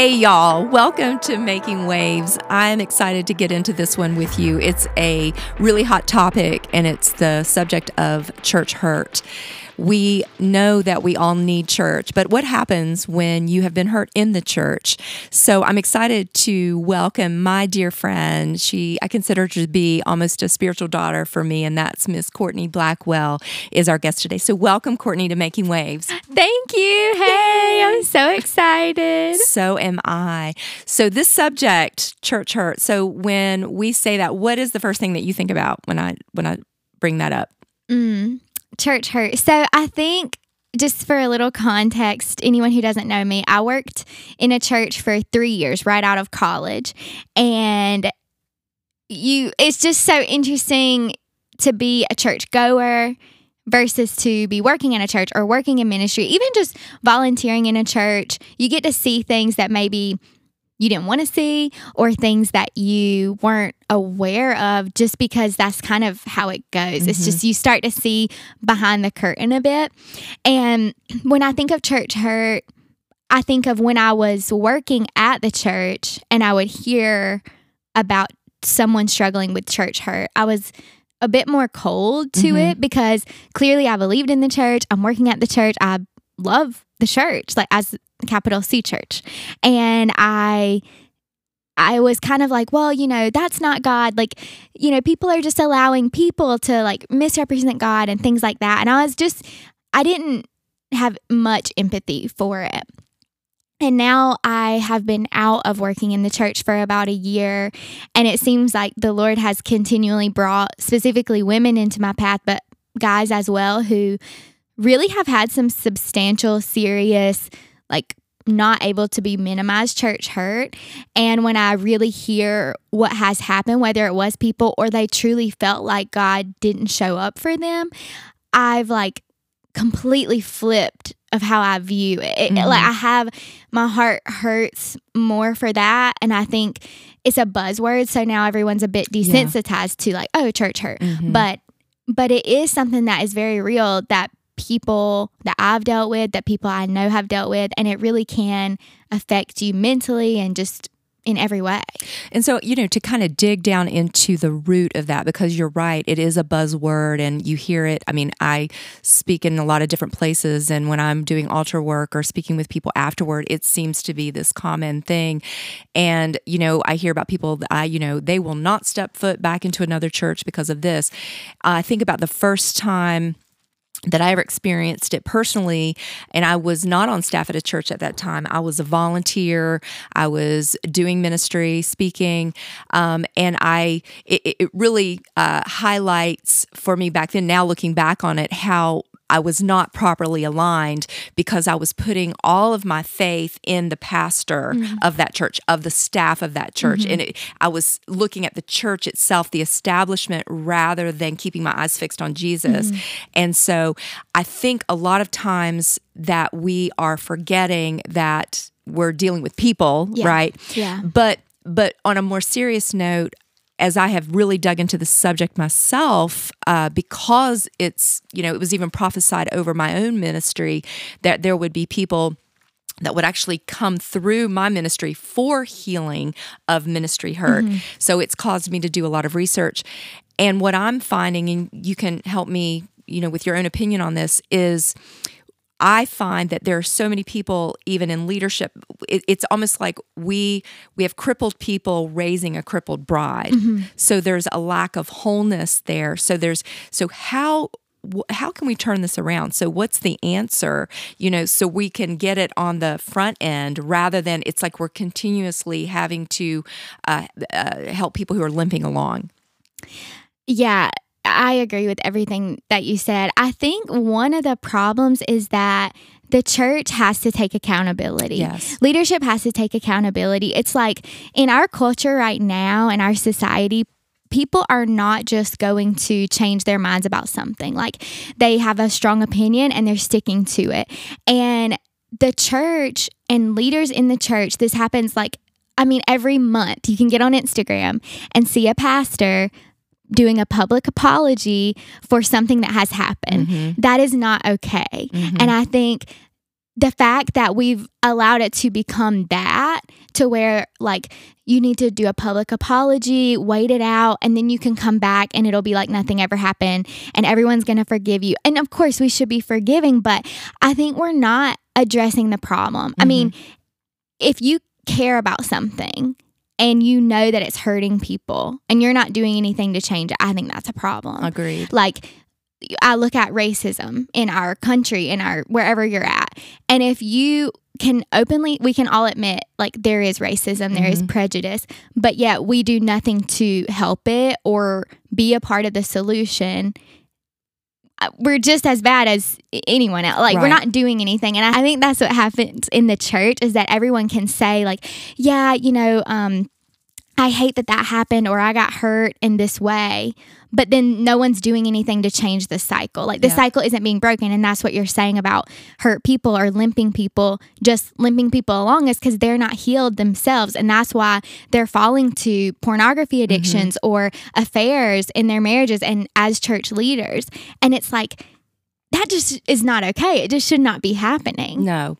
Hey, y'all, welcome to Making Waves. I'm excited to get into this one with you. It's a really hot topic, and it's the subject of church hurt we know that we all need church, but what happens when you have been hurt in the church? So I'm excited to welcome my dear friend. She, I consider her to be almost a spiritual daughter for me, and that's Miss Courtney Blackwell is our guest today. So welcome, Courtney, to Making Waves. Thank you. Hey, I'm so excited. So am I. So this subject, church hurt. So when we say that, what is the first thing that you think about when I when I bring that up? Mm church hurt. So I think just for a little context, anyone who doesn't know me, I worked in a church for three years right out of college. And you it's just so interesting to be a church goer versus to be working in a church or working in ministry, even just volunteering in a church. You get to see things that maybe you didn't want to see or things that you weren't aware of just because that's kind of how it goes. Mm-hmm. It's just you start to see behind the curtain a bit. And when I think of church hurt, I think of when I was working at the church and I would hear about someone struggling with church hurt. I was a bit more cold to mm-hmm. it because clearly I believed in the church. I'm working at the church. I love the church, like as capital C church. And I I was kind of like, well, you know, that's not God. Like, you know, people are just allowing people to like misrepresent God and things like that. And I was just I didn't have much empathy for it. And now I have been out of working in the church for about a year. And it seems like the Lord has continually brought specifically women into my path, but guys as well who really have had some substantial, serious like not able to be minimized church hurt. And when I really hear what has happened, whether it was people or they truly felt like God didn't show up for them, I've like completely flipped of how I view it. Mm-hmm. Like I have my heart hurts more for that and I think it's a buzzword so now everyone's a bit desensitized yeah. to like oh church hurt. Mm-hmm. But but it is something that is very real that people that I've dealt with, that people I know have dealt with, and it really can affect you mentally and just in every way. And so, you know, to kind of dig down into the root of that, because you're right, it is a buzzword and you hear it. I mean, I speak in a lot of different places, and when I'm doing altar work or speaking with people afterward, it seems to be this common thing. And, you know, I hear about people that I, you know, they will not step foot back into another church because of this. I think about the first time that I ever experienced it personally. And I was not on staff at a church at that time. I was a volunteer. I was doing ministry, speaking, um, and I it, it really uh, highlights for me back then. Now looking back on it, how I was not properly aligned because I was putting all of my faith in the pastor mm-hmm. of that church, of the staff of that church. Mm-hmm. And it, I was looking at the church itself, the establishment, rather than keeping my eyes fixed on Jesus. Mm-hmm. And so I think a lot of times that we are forgetting that we're dealing with people, yeah. right? Yeah. But but on a more serious note, as I have really dug into the subject myself, uh, because it's, you know, it was even prophesied over my own ministry that there would be people that would actually come through my ministry for healing of ministry hurt. Mm-hmm. So it's caused me to do a lot of research. And what I'm finding, and you can help me, you know, with your own opinion on this, is I find that there are so many people, even in leadership, it, it's almost like we we have crippled people raising a crippled bride. Mm-hmm. So there's a lack of wholeness there. So there's so how how can we turn this around? So, what's the answer? You know, so we can get it on the front end rather than it's like we're continuously having to uh, uh, help people who are limping along. Yeah, I agree with everything that you said. I think one of the problems is that the church has to take accountability. Yes. Leadership has to take accountability. It's like in our culture right now, in our society, people are not just going to change their minds about something. Like they have a strong opinion and they're sticking to it. And the church and leaders in the church, this happens like, I mean, every month you can get on Instagram and see a pastor doing a public apology for something that has happened. Mm-hmm. That is not okay. Mm-hmm. And I think the fact that we've allowed it to become that to where like you need to do a public apology, wait it out, and then you can come back and it'll be like nothing ever happened and everyone's going to forgive you. And of course, we should be forgiving, but I think we're not addressing the problem. Mm-hmm. I mean, if you care about something and you know that it's hurting people and you're not doing anything to change it, I think that's a problem. Agreed. Like, I look at racism in our country, in our wherever you're at. And if you can openly, we can all admit like there is racism, there mm-hmm. is prejudice, but yet we do nothing to help it or be a part of the solution. Uh, we're just as bad as anyone else. Like right. we're not doing anything, and I think that's what happens in the church is that everyone can say like, "Yeah, you know, um, I hate that that happened or I got hurt in this way. But then no one's doing anything to change the cycle. Like the yeah. cycle isn't being broken. And that's what you're saying about hurt people or limping people, just limping people along is because they're not healed themselves. And that's why they're falling to pornography mm-hmm. addictions mm-hmm. or affairs in their marriages and as church leaders. And it's like, that just is not okay. It just should not be happening. No.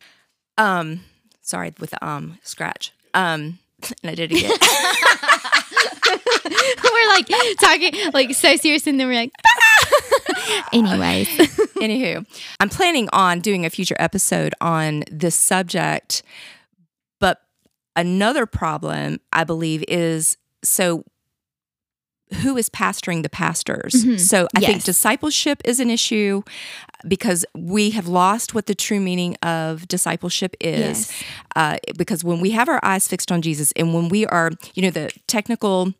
Um, sorry with the um scratch. Um, and I did it again. we're like talking like so serious, and then we're like, anyways. Anywho, I'm planning on doing a future episode on this subject, but another problem I believe is so who is pastoring the pastors. Mm-hmm. So I yes. think discipleship is an issue because we have lost what the true meaning of discipleship is. Yes. Uh, because when we have our eyes fixed on Jesus and when we are, you know, the technical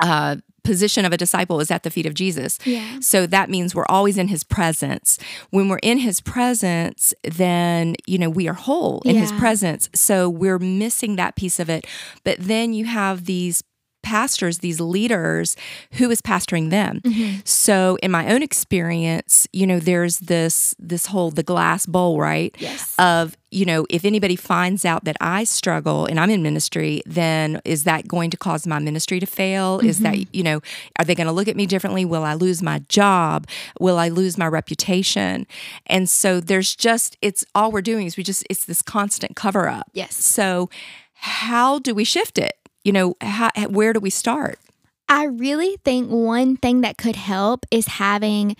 uh, position of a disciple is at the feet of Jesus. Yeah. So that means we're always in his presence. When we're in his presence, then, you know, we are whole in yeah. his presence. So we're missing that piece of it. But then you have these pastors, these leaders, who is pastoring them. Mm-hmm. So in my own experience, you know, there's this this whole the glass bowl, right? Yes. Of you know, if anybody finds out that I struggle and I'm in ministry, then is that going to cause my ministry to fail? Mm-hmm. Is that, mm-hmm. you know, are they going to look at me differently? Will I lose my job? Will I lose my reputation? And so there's just, it's all we're doing is we just, it's this constant cover up. Yes. So how do we shift it? You know, how, where do we start? I really think one thing that could help is having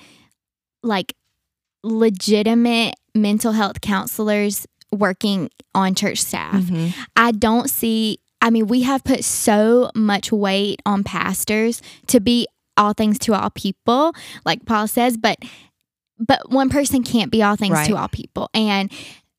like legitimate mental health counselors working on church staff. Mm-hmm. I don't see, I mean, we have put so much weight on pastors to be all things to all people, like Paul says, but but one person can't be all things right. to all people. And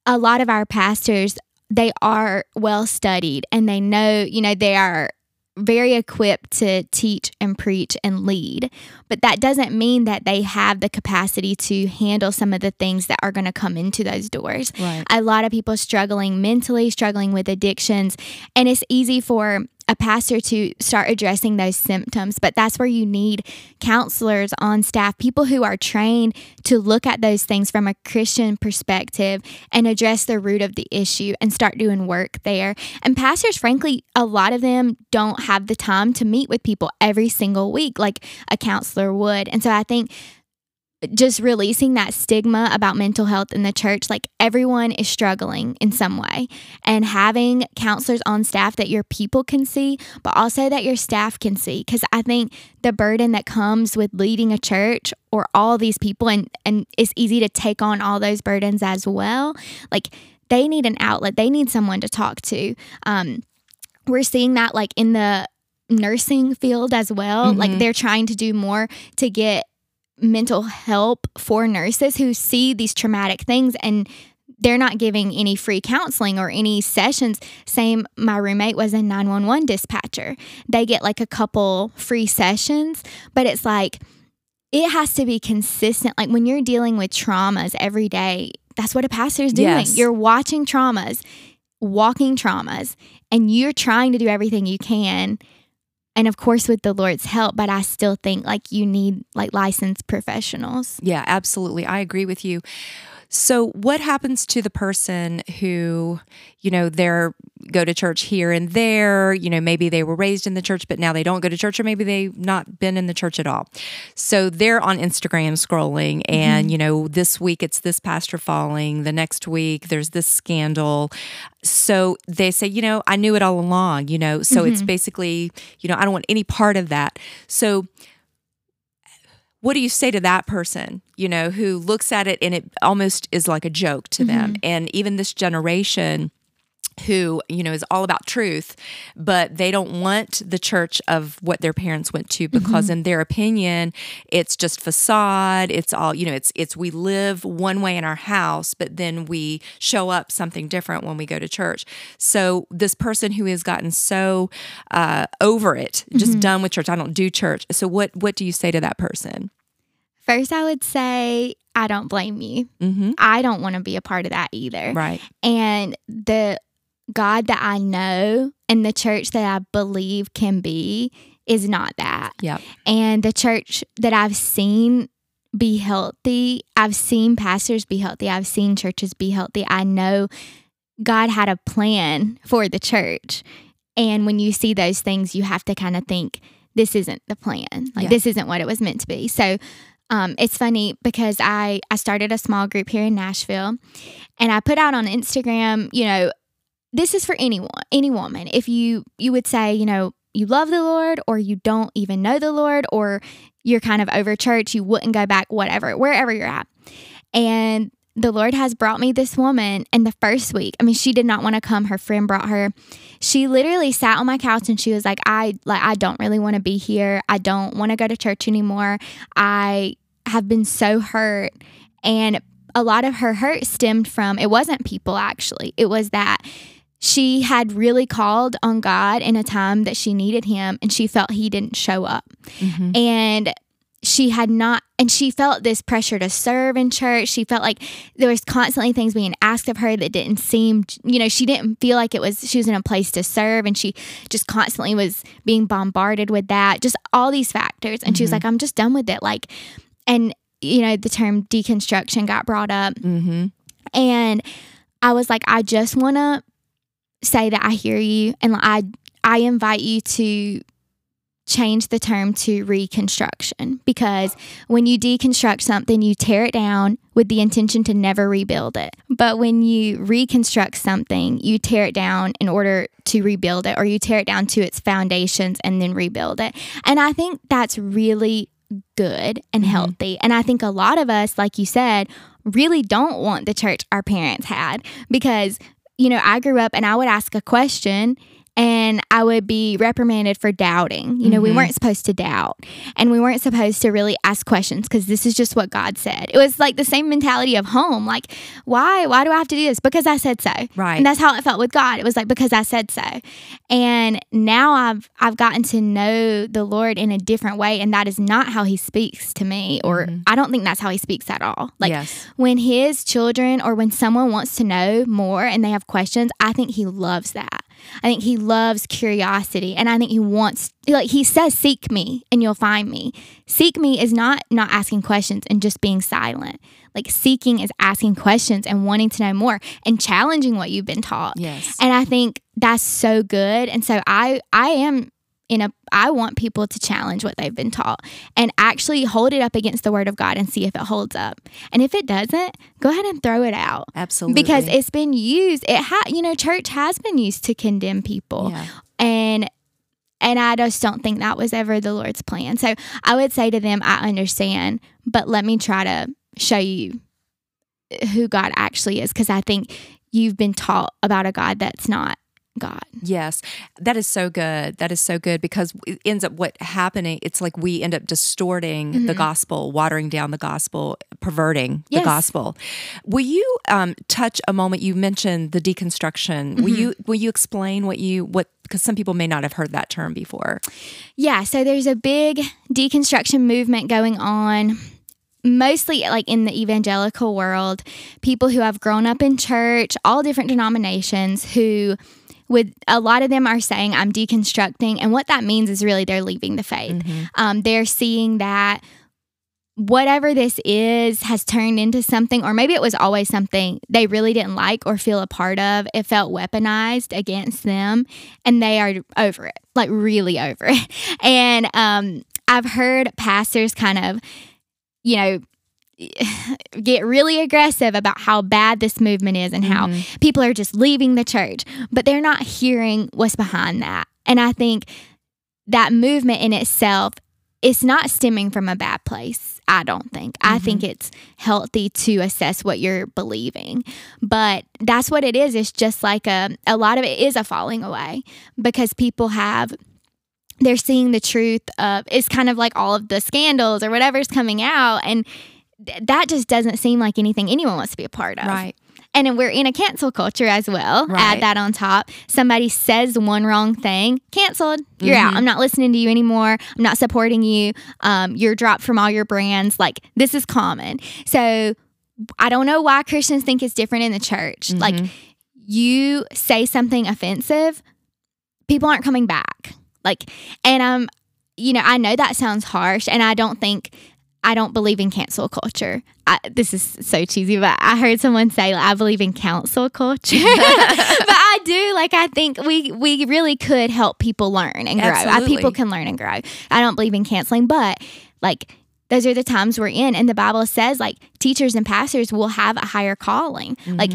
a lot of our pastors they are well studied and they know, you know, they are very equipped to teach and preach and lead. But that doesn't mean that they have the capacity to handle some of the things that are going to come into those doors. Right. A lot of people struggling mentally, struggling with addictions. And it's easy for a pastor to start addressing those symptoms. But that's where you need counselors on staff, people who are trained to look at those things from a Christian perspective and address the root of the issue and start doing work there. And pastors, frankly, a lot of them don't have the time to meet with people every single week like a counselor would. And so I think just releasing that stigma about mental health in the church like everyone is struggling in some way. And having counselors on staff that your people can see but also that your staff can see. Cuz I think the burden that comes with leading a church or all these people and and it's easy to take on all those burdens as well like they need an outlet. They need someone to talk to. Um we're seeing that like in the nursing field as well. Mm-hmm. like they're trying to do more to get mental help for nurses who see these traumatic things and they're not giving any free counseling or any sessions. Same, my roommate was a 911 dispatcher. They get like a couple free sessions, but it's like, it has to be consistent. Like when you're dealing with traumas every day, that's what a pastor is doing. Yes. You're watching traumas, walking traumas, and you're trying to do everything you can and of course with the lord's help but i still think like you need like licensed professionals. Yeah absolutely. I agree with you So, what happens to the person who, you know, they're go to church here and there, you know, maybe they were raised in the church but now they don't go to church or maybe they've not been in the church at all. So, they're on Instagram scrolling and, mm-hmm. you know, this week it's this pastor falling, the next week there's this scandal. So, they say, you know, I knew it all along, you know. So, mm-hmm. it's basically, you know, I don't want any part of that. So, what do you say to that person, you know, who looks at it and it almost is like a joke to mm-hmm. them? And even this generation, who you know is all about truth but they don't want the church of what their parents went to because mm-hmm. in their opinion it's just facade it's all you know it's it's we live one way in our house but then we show up something different when we go to church so this person who has gotten so uh, over it just mm-hmm. done with church i don't do church so what what do you say to that person First, I would say I don't blame you. Mm-hmm. I don't want to be a part of that either. Right. And the God that I know and the church that I believe can be is not that. Yeah. And the church that I've seen be healthy, I've seen pastors be healthy, I've seen churches be healthy. I know God had a plan for the church. And when you see those things, you have to kind of think, this isn't the plan. Like, yeah. this isn't what it was meant to be. So, um, it's funny because I, I started a small group here in Nashville and I put out on Instagram, you know, this is for anyone, any woman. If you you would say, you know, you love the Lord or you don't even know the Lord or you're kind of over church, you wouldn't go back, whatever, wherever you're at. And the Lord has brought me this woman and the first week. I mean, she did not want to come. Her friend brought her. She literally sat on my couch and she was like, I like I don't really want to be here. I don't want to go to church anymore. I have been so hurt. And a lot of her hurt stemmed from it wasn't people actually. It was that she had really called on God in a time that she needed him and she felt he didn't show up. Mm-hmm. And she had not and she felt this pressure to serve in church. She felt like there was constantly things being asked of her that didn't seem, you know, she didn't feel like it was she was in a place to serve and she just constantly was being bombarded with that. Just all these factors and mm-hmm. she was mm-hmm. like I'm just done with it like and you know the term deconstruction got brought up. Mm-hmm. And I was like I just want to say that I hear you and I I invite you to change the term to reconstruction because when you deconstruct something, you tear it down with the intention to never rebuild it. But when you reconstruct something, you tear it down in order to rebuild it, or you tear it down to its foundations and then rebuild it. And I think that's really good and mm-hmm. healthy. And I think a lot of us, like you said, really don't want the church our parents had because you know, I grew up and I would ask a question and I would be reprimanded for doubting. You know, mm-hmm. we weren't supposed to doubt and we weren't supposed to really ask questions because this is just what God said. It was like the same mentality of home. Like, why? Why do I have to do this? Because I said so. Right. And that's how it felt with God. It was like because I said so. And now I've I've gotten to know the Lord in a different way, and that is not how He speaks to me, or mm-hmm. I don't think that's how He speaks at all. Like yes. when His children or when someone wants to know more and they have questions, I think He loves that. I think he loves curiosity and I think he wants like he says seek me and you'll find me. Seek me is not not asking questions and just being silent. Like seeking is asking questions and wanting to know more and challenging what you've been taught. Yes. And I think that's so good. And so I I am in a I want people to challenge what they've been taught and actually hold it up against the word of God and see if it holds up. And if it doesn't, go ahead and throw it out. Absolutely. Because it's been used it ha you know church has been used to condemn people. Yeah. And and I just don't think that was ever the Lord's plan. So I would say to them, I understand, but let me try to show you who God actually is because I think you've been taught about a God that's not God. Yes, that is so good. That is so good because it ends up what happening. It's like we end up distorting mm-hmm. the gospel, watering down the gospel, perverting yes. the gospel. Will you um, touch a moment? You mentioned the deconstruction. Mm-hmm. Will you will you explain what you what because some people may not have heard that term before. Yeah, so there's a big deconstruction movement going on mostly like in the evangelical world, people who have grown up in church, all different denominations who with a lot of them are saying I'm deconstructing, and what that means is really they're leaving the faith. Mm-hmm. Um, they're seeing that whatever this is has turned into something, or maybe it was always something they really didn't like or feel a part of. It felt weaponized against them, and they are over it, like really over it. And um, I've heard pastors kind of, you know, get really aggressive about how bad this movement is and how mm-hmm. people are just leaving the church, but they're not hearing what's behind that. And I think that movement in itself is not stemming from a bad place. I don't think. Mm-hmm. I think it's healthy to assess what you're believing. But that's what it is. It's just like a a lot of it is a falling away because people have they're seeing the truth of it's kind of like all of the scandals or whatever's coming out and that just doesn't seem like anything anyone wants to be a part of. Right. And we're in a cancel culture as well. Right. Add that on top. Somebody says one wrong thing, canceled. You're mm-hmm. out. I'm not listening to you anymore. I'm not supporting you. Um, you're dropped from all your brands. Like this is common. So I don't know why Christians think it's different in the church. Mm-hmm. Like you say something offensive, people aren't coming back. Like, and I'm, um, you know, I know that sounds harsh, and I don't think I don't believe in cancel culture. I, this is so cheesy, but I heard someone say like, I believe in counsel culture. but I do like I think we we really could help people learn and grow. I, people can learn and grow. I don't believe in canceling, but like those are the times we're in and the Bible says like teachers and pastors will have a higher calling. Mm-hmm. Like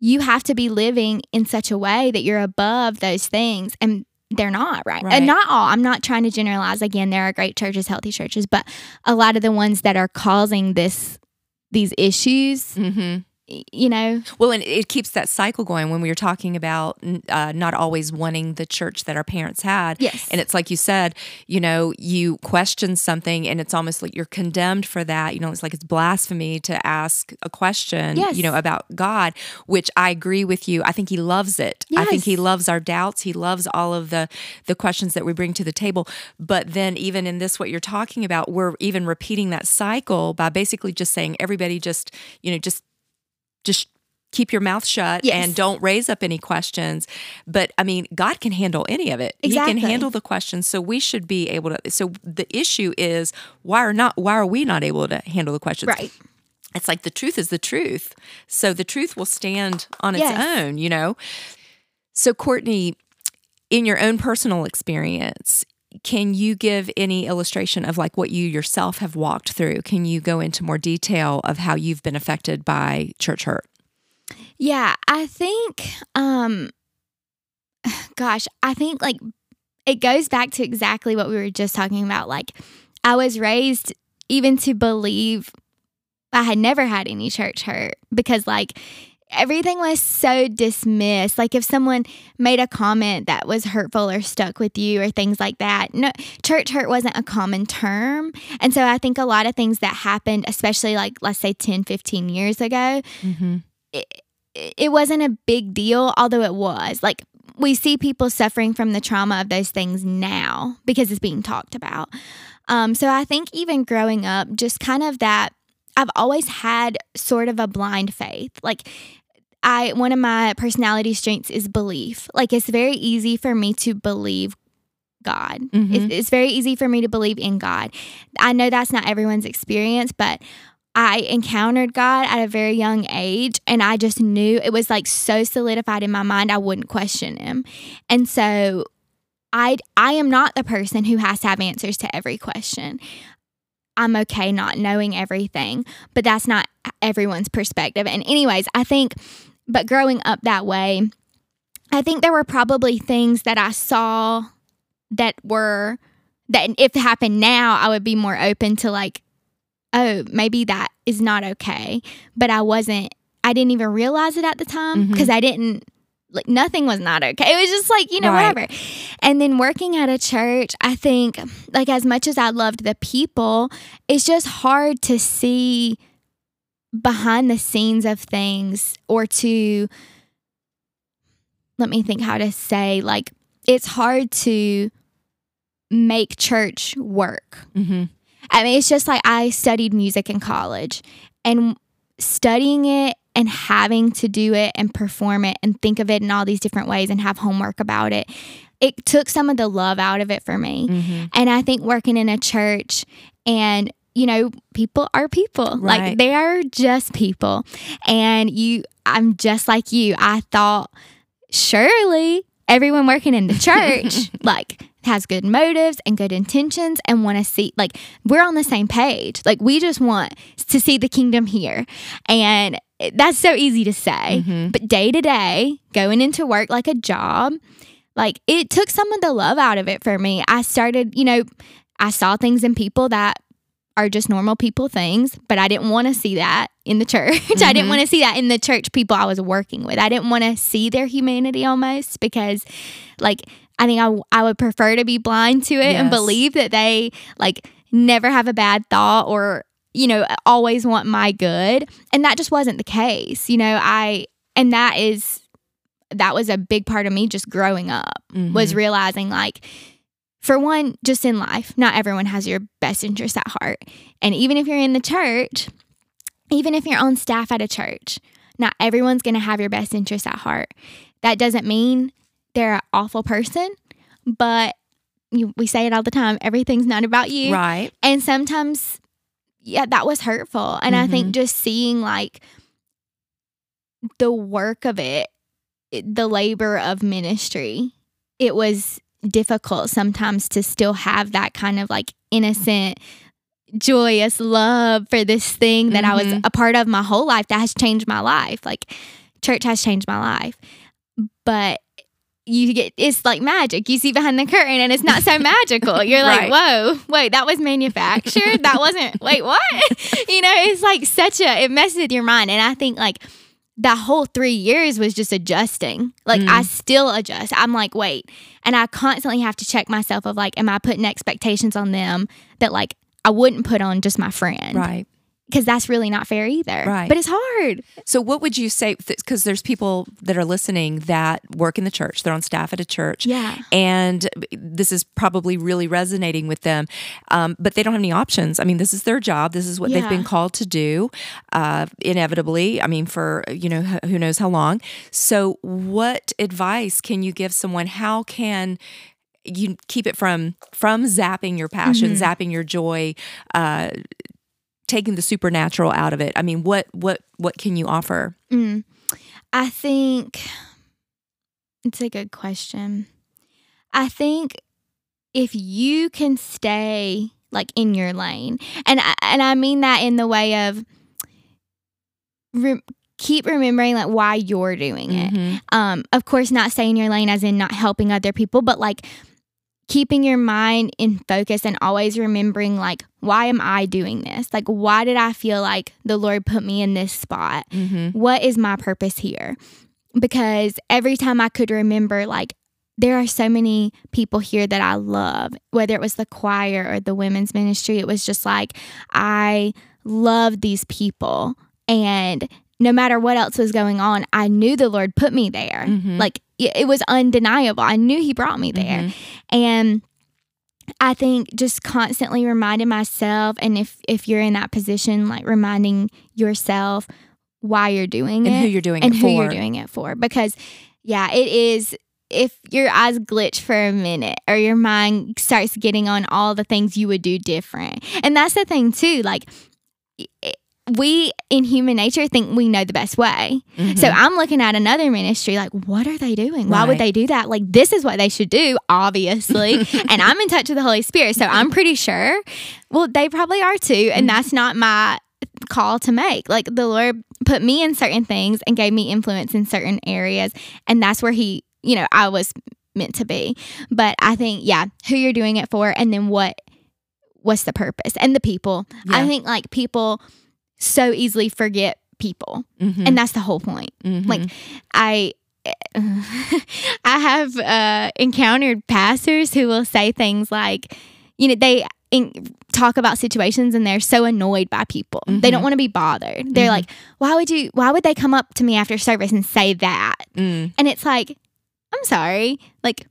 you have to be living in such a way that you're above those things and they're not right. right. And not all. I'm not trying to generalize. Again, there are great churches, healthy churches, but a lot of the ones that are causing this these issues mm-hmm you know? Well and it keeps that cycle going when we were talking about uh, not always wanting the church that our parents had. Yes. And it's like you said you know you question something and it's almost like you're condemned for that. You know it's like it's blasphemy to ask a question yes. you know about god which i agree with you. I think he loves it. Yes. i think he loves our doubts. He loves all of the the questions that we bring to the table. But then even in this what you're talking about we're even repeating that cycle by basically just saying everybody just you know just just keep your mouth shut yes. and don't raise up any questions. But I mean, God can handle any of it. Exactly. He can handle the questions. So we should be able to so the issue is why are not why are we not able to handle the questions? Right. It's like the truth is the truth. So the truth will stand on its yes. own, you know. So Courtney, in your own personal experience, can you give any illustration of like what you yourself have walked through? Can you go into more detail of how you've been affected by church hurt? Yeah, I think um gosh, I think like it goes back to exactly what we were just talking about like I was raised even to believe I had never had any church hurt because like everything was so dismissed. Like if someone made a comment that was hurtful or stuck with you or things like that. No, church hurt wasn't a common term. And so I think a lot of things that happened, especially like let's say 10, 15 years ago, mm-hmm. it, it wasn't a big deal, although it was. Like we see people suffering from the trauma of those things now because it's being talked about. Um, so I think even growing up, just kind of that I've always had sort of a blind faith. Like I one of my personality strengths is belief. Like it's very easy for me to believe God. Mm-hmm. It's, it's very easy for me to believe in God. I know that's not everyone's experience, but I encountered God at a very young age and I just knew it was like so solidified in my mind I wouldn't question him. And so I I am not the person who has to have answers to every question. I'm okay not knowing everything, but that's not everyone's perspective. And anyways, I think but growing up that way, I think there were probably things that I saw that were that if it happened now, I would be more open to like, oh, maybe that is not okay. But I wasn't, I didn't even realize it at the time because mm-hmm. I didn't, like, nothing was not okay. It was just like, you know, right. whatever. And then working at a church, I think, like, as much as I loved the people, it's just hard to see behind the scenes of things or to let me think how to say like it's hard to make church work. Mm-hmm. I mean, it's just like I studied music in college and studying it and having to do it and perform it and think of it in all these different ways and have homework about it. It took some of the love out of it for me. Mm-hmm. And I think working in a church and you know, people are people. Right. Like they are just people. And you I'm just like you. I thought surely everyone working in the church like has good motives and good intentions and want to see like we're on the same page. Like we just want to see the kingdom here. And that's so easy to say. Mhm. But day to day, going into work like a job, like it took some of the love out of it for me. I started, you know, I saw things in people that are just normal people things, but I didn't want to see that in the church. I didn't Mhm. want to see that in the church people I was working with. I didn't want to see their humanity almost because like I think I I would prefer to be blind to it and believe that they like never have a bad thought or you know always want my good and that just wasn't the case. You know, I and that is that was a big part of me just growing up was Mhm. realizing like for one just in life not everyone has your best interest at heart and even if you're in the church even if you're on staff at a church not everyone's going to have your best interest at heart that doesn't mean they're an awful person but you, we say it all the time everything's not about you right. and sometimes yeah that was hurtful and i Mm-hmm. think just seeing like the work of it- the labor of ministry it was difficult sometimes to still have that kind of like innocent joyous love for this thing that i was Mhm. a part of my whole life that has changed my life like church has changed my life but you get it's like magic. You see behind the curtain and it's not so magical. You're like, whoa, wait, that was manufactured. that wasn't wait, what? you know, it's like such a it messes with your mind. And I think like that whole three years was just adjusting. Like Mm. I still adjust. I'm like, wait. And I constantly have to check myself of like, am I putting expectations on them that like I wouldn't put on just my friend? Right. Because that's really not fair either. Right. But it's hard. So, what would you say? Because there's people that are listening that work in the church, they're on staff at a church. Yeah. And this is probably really resonating with them, um, but they don't have any options. I mean, this is their job. This is what they've been called to do, uh, inevitably. I mean, for you know who knows how long. So, what advice can you give someone? How can you keep it from from zapping your passion, Mm-hmm. zapping your joy, uh, taking the supernatural out of it? I mean, what what what can you offer? Mm. I think it's a good question. I think if you can stay like in your lane, and I, and I mean that in the way of re- keep remembering like why you're doing it. Mhm. Um, of course, not stay in your lane as in not helping other people, but like keeping your mind in focus and always remembering like why am I doing this? Like why did I feel like the Lord put me in this spot? Mhm. what is my purpose here? Because every time I could remember, like, there are so many people here that I love, whether it was the choir or the women's ministry, it was just like, I love these people. And no matter what else was going on, I knew the Lord put me there. Mhm. Like, it it was undeniable. I knew He brought me there. Mhm. And I think just constantly reminding myself, and if if you're in that position, like reminding yourself why you're doing And it who you're doing and it who for. you're doing it for. Because yeah, it is. If your eyes glitch for a minute, or your mind starts getting on all the things you would do different, and that's the thing too. Like we in human nature think we know the best way. Mhm. So I'm looking at another ministry like, what are they doing? Why would they do that? Like, this is what they should do, obviously. and I'm in touch with the Holy Spirit. So I'm pretty sure, well, they probably are too. And that's not my call to make. Like, the Lord put me in certain things and gave me influence in certain areas. And that's where He, you know, I was meant to be. But I think, yeah, who you're doing it for and then what. What's the purpose and the people? I think like people so easily forget people, Mhm. and that's the whole point. Mhm. Like I I have uh, encountered pastors who will say things like, you know, they in, talk about situations and they're so annoyed by people. They don't Mhm. want to be bothered. They're Mhm. like, why would you? Why would they come up to me after service and say that? Mm. And it's like, I'm sorry, like.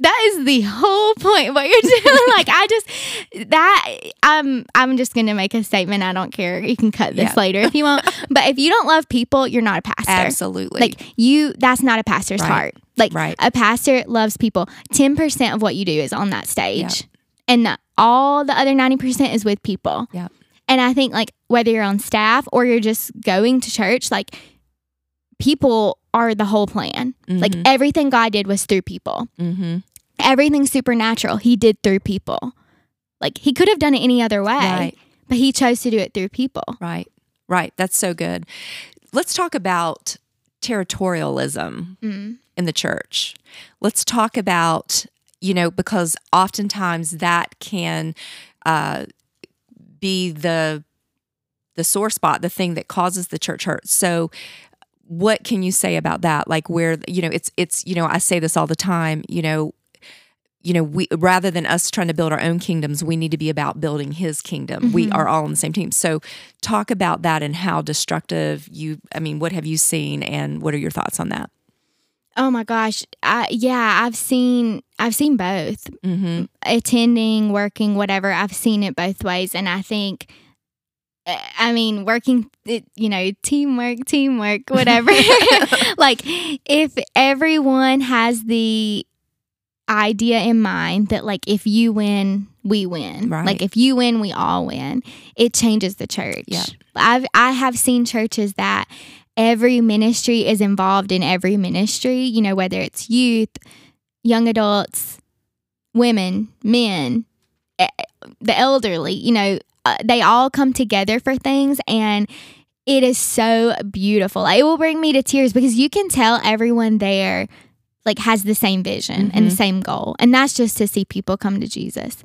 That is the whole point of what you're doing. like I just that I'm I'm just gonna make a statement. I don't care. You can cut this Yeah. later if you want. but if you don't love people, you're not a pastor. Absolutely. Like you, that's not a pastor's Right. heart. Like Right. a pastor loves people. Ten percent of what you do is on that stage, and the, all the other 90% is with people. Yeah. And I think like whether you're on staff or you're just going to church, like people are the whole plan. Like Mhm. everything God did was through people. Mm-hmm. Everything supernatural he did through people. Like he could have done it any other way, Right. but he chose to do it through people. Right. Right. That's so good. Let's talk about territorialism Mm. in the church. Let's talk about, you know, because oftentimes that can uh, be the the sore spot, the thing that causes the church hurt. So what can you say about that? Like where, you know, it's it's, you know, I say this all the time, you know, you know, we rather than us trying to build our own kingdoms, we need to be about building his kingdom. We are all on the same team. So talk about that and how destructive you I mean, what have you seen and what are your thoughts on that? Oh my gosh. I, yeah, I've seen I've seen both. Mm-hmm. Attending, working, whatever. I've seen it both ways and I think I mean, working, you know, teamwork, teamwork, whatever. like, if everyone has the idea in mind that, like, if you win, we win. Right. Like, if you win, we all win. It changes the church. Yeah. I've I have seen churches that every ministry is involved in every ministry. You know, whether it's youth, young adults, women, men, eh, the elderly. You know, uh, they all come together for things and it is so beautiful. It will bring me to tears because you can tell everyone there like has the same vision and the same goal. And that's just to see people come to Jesus.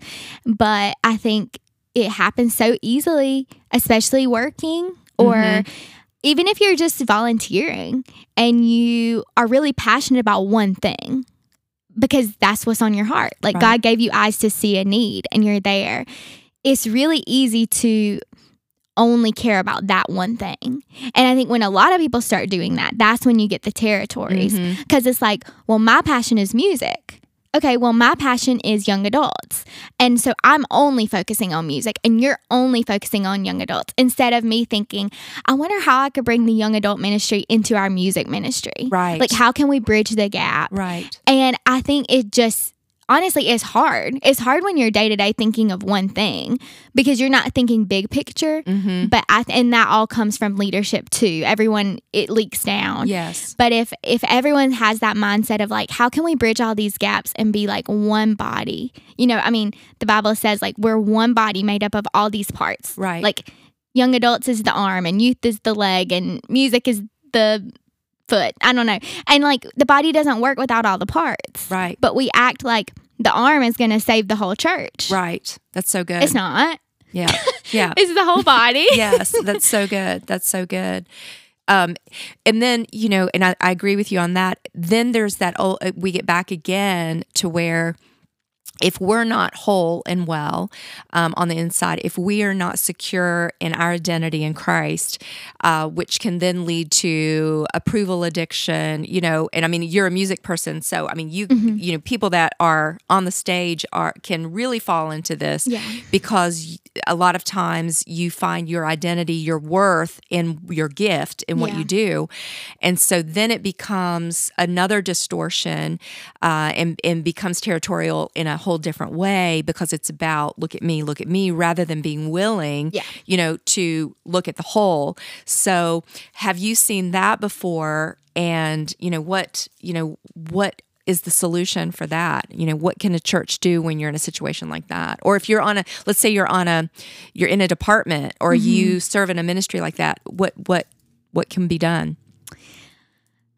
But I think it happens so easily, especially working or Mhm. even if you're just volunteering and you are really passionate about one thing because that's what's on your heart. Like Right. God gave you eyes to see a need and you're there. It's really easy to only care about that one thing. And I think when a lot of people start doing that, that's when you get the territories. Mm-hmm. Because it's like, well, my passion is music. Okay, well, my passion is young adults. And so I'm only focusing on music and you're only focusing on young adults instead of me thinking, I wonder how I could bring the young adult ministry into our music ministry. Right. Like, how can we bridge the gap? Right. And I think it just honestly it's hard. It's hard when you're day to day thinking of one thing because you're not thinking big picture. Mm-hmm. But I th- and that all comes from leadership too. Everyone it leaks down. Yes. But if if everyone has that mindset of like, how can we bridge all these gaps and be like one body? You know, I mean, the Bible says like we're one body made up of all these parts. Right. Like young adults is the arm and youth is the leg and music is the foot. I don't know. And like the body doesn't work without all the parts. Right. But we act like the arm is going to save the whole church. Right. That's so good. It's not. Yeah. Yeah. It's the whole body. yes, that's so good. That's so good. Um, and then you know, and I, I agree with you on that. Then there's that. Oh, we get back again to where if we're not whole and well um, on the inside, if we are not secure in our identity in Christ, uh, which can then lead to approval addiction, you know, and I mean, you're a music person, so I mean, you you know, people that are on the stage are can really fall into this Yeah. because a lot of times you find your identity, your worth in your gift in what Yeah. you do, and so then it becomes another distortion uh, and and becomes territorial in a whole different way because it's about look at me, look at me, rather than being willing, Yeah. you know, to look at the whole. So, have you seen that before? And you know what, you know what is the solution for that? You know, what can a church do when you're in a situation like that? Or if you're on a let's say you're on a you're in a department or you mm-hmm. serve in a ministry like that, what what what can be done?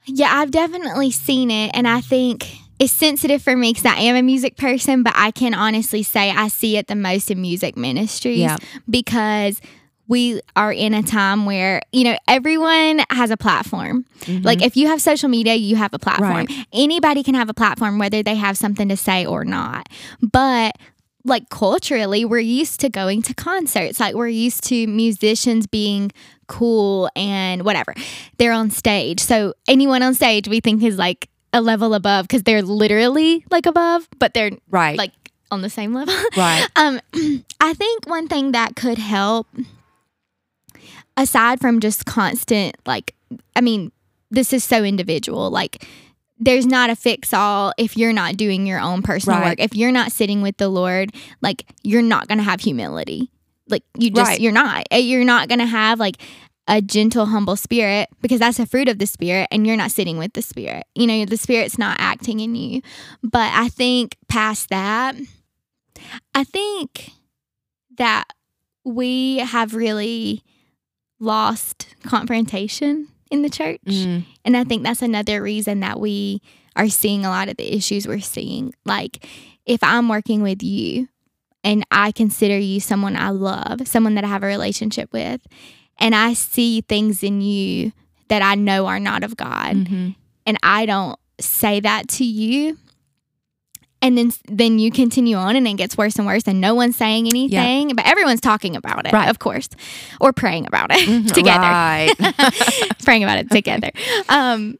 Yeah, I've definitely seen it. And I think it's sensitive for me because I am a music person, but I can honestly say I see it the most in music ministries Yeah. because we are in a time where, you know, everyone has a platform. Mm-hmm. Like if you have social media, you have a platform. Right. Anybody can have a platform, whether they have something to say or not. But like culturally, we're used to going to concerts. Like we're used to musicians being cool and whatever. They're on stage. So anyone on stage we think is like a level above because they're literally like above, but they're Right. like on the same level. right. Um, I think one thing that could help, aside from just constant, like, I mean, this is so individual. Like, there's not a fix all if you're not doing your own personal Right. work. If you're not sitting with the Lord, like you're not to have humility. Like you just Right. you're not. Uh, You're not to have like a gentle humble spirit because that's a fruit of the spirit and you're not sitting with the spirit. You know, the spirit's not acting in you. But I think past that I think that we have really lost confrontation in the church. Mm. And I think that's another reason that we are seeing a lot of the issues we're seeing. Like, if I'm working with you and I consider you someone I love, someone that I have a relationship with, and I see things in you that I know are not of God, Mhm. and I don't say that to you, and then then you continue on and it gets worse and worse and no one's saying anything but everyone's talking about it Right. of course or praying about it Mhm. together Right. praying about it together um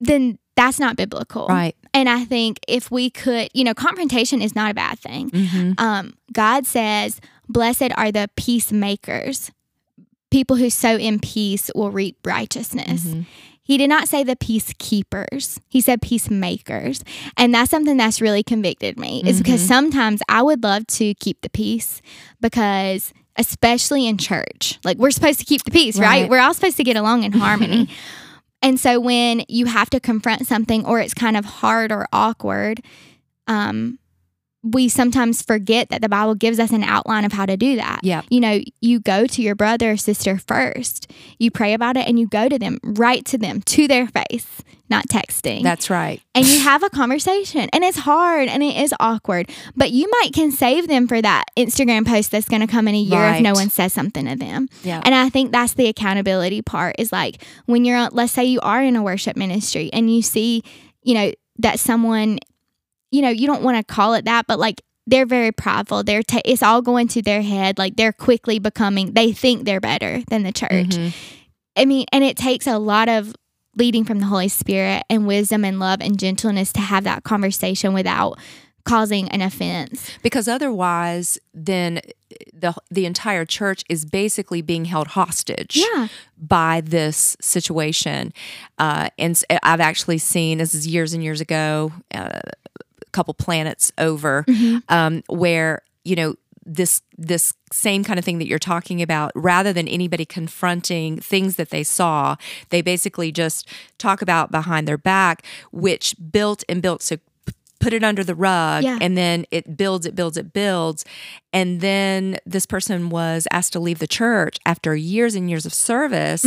then that's not biblical right. and i think if we could you know confrontation is not a bad thing hmm um god says blessed are the peacemakers people who sow in peace will reap righteousness Mhm. he did not say the peacekeepers. He said peacemakers. And that's something that's really convicted me. Is because Mhm. sometimes I would love to keep the peace because especially in church, like we're supposed to keep the peace, right? Right. We're all supposed to get along in harmony. and so when you have to confront something or it's kind of hard or awkward, um we sometimes forget that the Bible gives us an outline of how to do that Yeah. you know, you go to your brother or sister first. You pray about it and you go to them, right to them, to their face, not texting. That's right. and you have a conversation. And it's hard and it is awkward, but you might can save them for that Instagram post that's going to come in a year if no one says something to them. Yeah. And I think that's the accountability part is like when you're, let's say you are in a worship ministry and you see, you know, that someone, you know, you don't want to call it that, but like they're very prideful. They're ta- it's all going to their head. Like they're quickly becoming, they think they're better than the church. Mhm. I mean, and it takes a lot of leading from the Holy Spirit and wisdom and love and gentleness to have that conversation without causing an offense. Because otherwise, then the the entire church is basically being held hostage. Yeah. by this situation. Uh, and I've actually seen this is years and years ago, uh, couple planets over, um, where you know this this same kind of thing that you're talking about rather than anybody confronting things that they saw they basically just talk about behind their back which built and built so put it under the rug Yeah. and then it builds it builds it builds. And then this person was asked to leave the church after years and years of service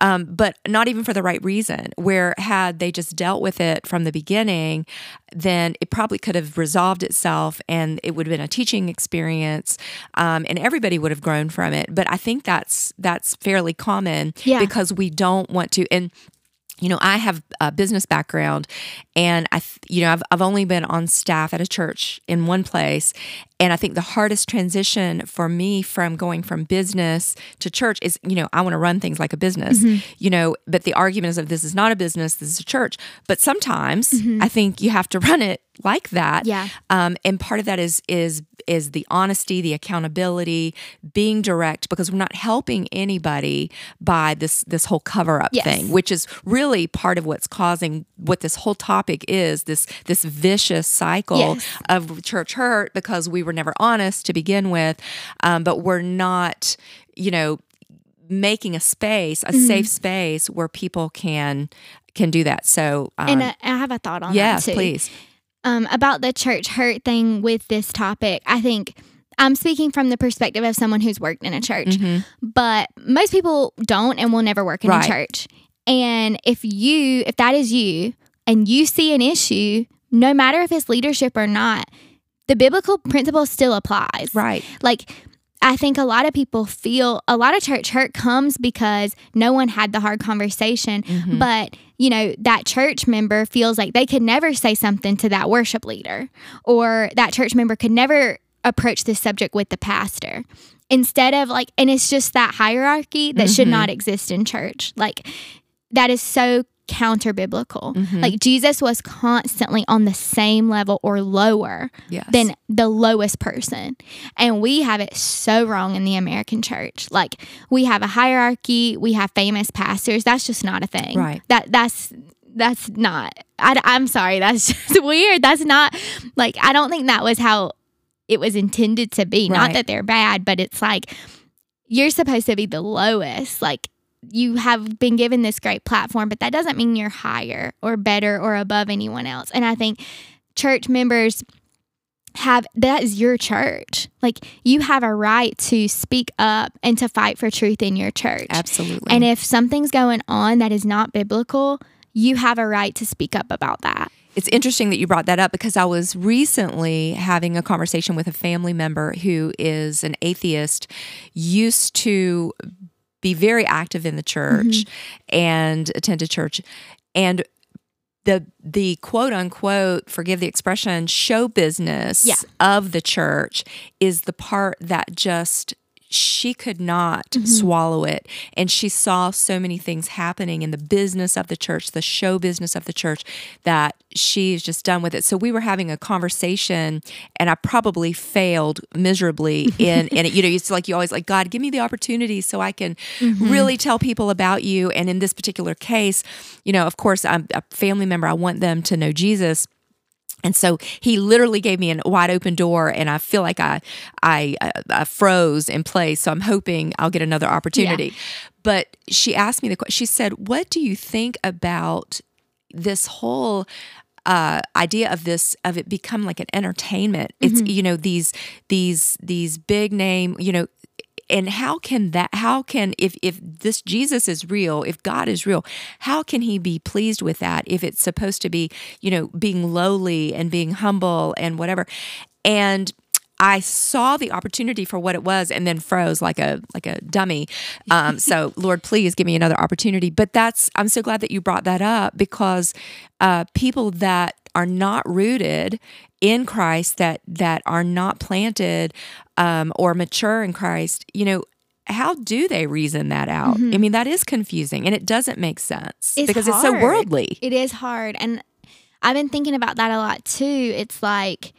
um, but not even for the right reason. Where had they just dealt with it from the beginning, then it probably could have resolved itself and it would have been a teaching experience, um, and everybody would have grown from it. But I think that's that's fairly common Yeah. because we don't want to and. You know, I have a business background, and I, you know, I've I've only been on staff at a church in one place, and I think the hardest transition for me from going from business to church is, you know, I want to run things like a business, you know, but the argument is that this is not a business, this is a church. But sometimes I think you have to run it like that. Yeah. Um, and part of that is is is the honesty, the accountability, being direct, because we're not helping anybody by this this whole cover up Yes. thing, which is really part of what's causing what this whole topic is this this vicious cycle Yes. of church hurt because we were never honest to begin with, um, but we're not, you know, making a space, a Mm-hmm. safe space where people can can do that. So, um, And uh, I have a thought on yes, that too. please. um, about the church hurt thing with this topic, I think I'm speaking from the perspective of someone who's worked in a church, Mhm. but most people don't and will never work in Right. a church. And if you, if that is you, and you see an issue, no matter if it's leadership or not, the biblical principle still applies. Right. Like, I think a lot of people feel a lot of church hurt comes because no one had the hard conversation. Mm-hmm. But, you know, that church member feels like they could never say something to that worship leader, or that church member could never approach this subject with the pastor. Instead of like, and it's just that hierarchy that should Mm-hmm. not exist in church. Like, that is so counter biblical. Mm-hmm. Like, Jesus was constantly on the same level or lower Yes. than the lowest person. And we have it so wrong in the American church. Like we have a hierarchy, we have famous pastors. That's just not a thing. Right. That that's that's not. I, I'm sorry. That's just weird. That's not like I don't think that was how it was intended to be. Not that they're bad, but it's like you're supposed to be the lowest. Like you have been given this great platform, but that doesn't mean you're higher or better or above anyone else. And I think church members have that is your church. Like you have a right to speak up and to fight for truth in your church. Absolutely. And if something's going on that is not biblical, you have a right to speak up about that. It's interesting that you brought that up because I was recently having a conversation with a family member who is an atheist, used to be very active in the church mm-hmm. and attend a church. And the the quote unquote, forgive the expression, show business Yeah. of the church is the part that just she could not Mm-hmm. swallow it. And she saw so many things happening in the business of the church, the show business of the church, that she's just done with it. So we were having a conversation, and I probably failed miserably in, in it. You know, it's like you always like, God, give me the opportunity so I can Mm-hmm. really tell people about you. And in this particular case, you know, of course, I'm a family member, I want them to know Jesus. And so he literally gave me a wide open door, and I feel like I, I, uh, I froze in place. So I'm hoping I'll get another opportunity. But she asked me the question. She said, "What do you think about this whole uh, idea of this of it become like an entertainment? It's you know these these these big name you know." And how can that? How can if if this Jesus is real, if God is real, how can He be pleased with that? If it's supposed to be, you know, being lowly and being humble and whatever, and I saw the opportunity for what it was, and then froze like a like a dummy. Um, so Lord, please give me another opportunity. But that's I'm so glad that you brought that up because uh, people that are not rooted in Christ, that that are not planted um, or mature in Christ, you know. How do they reason that out? I mean, that is confusing and it doesn't make sense It's because it's so worldly. It is hard. And I've been thinking about that a lot too. It's like,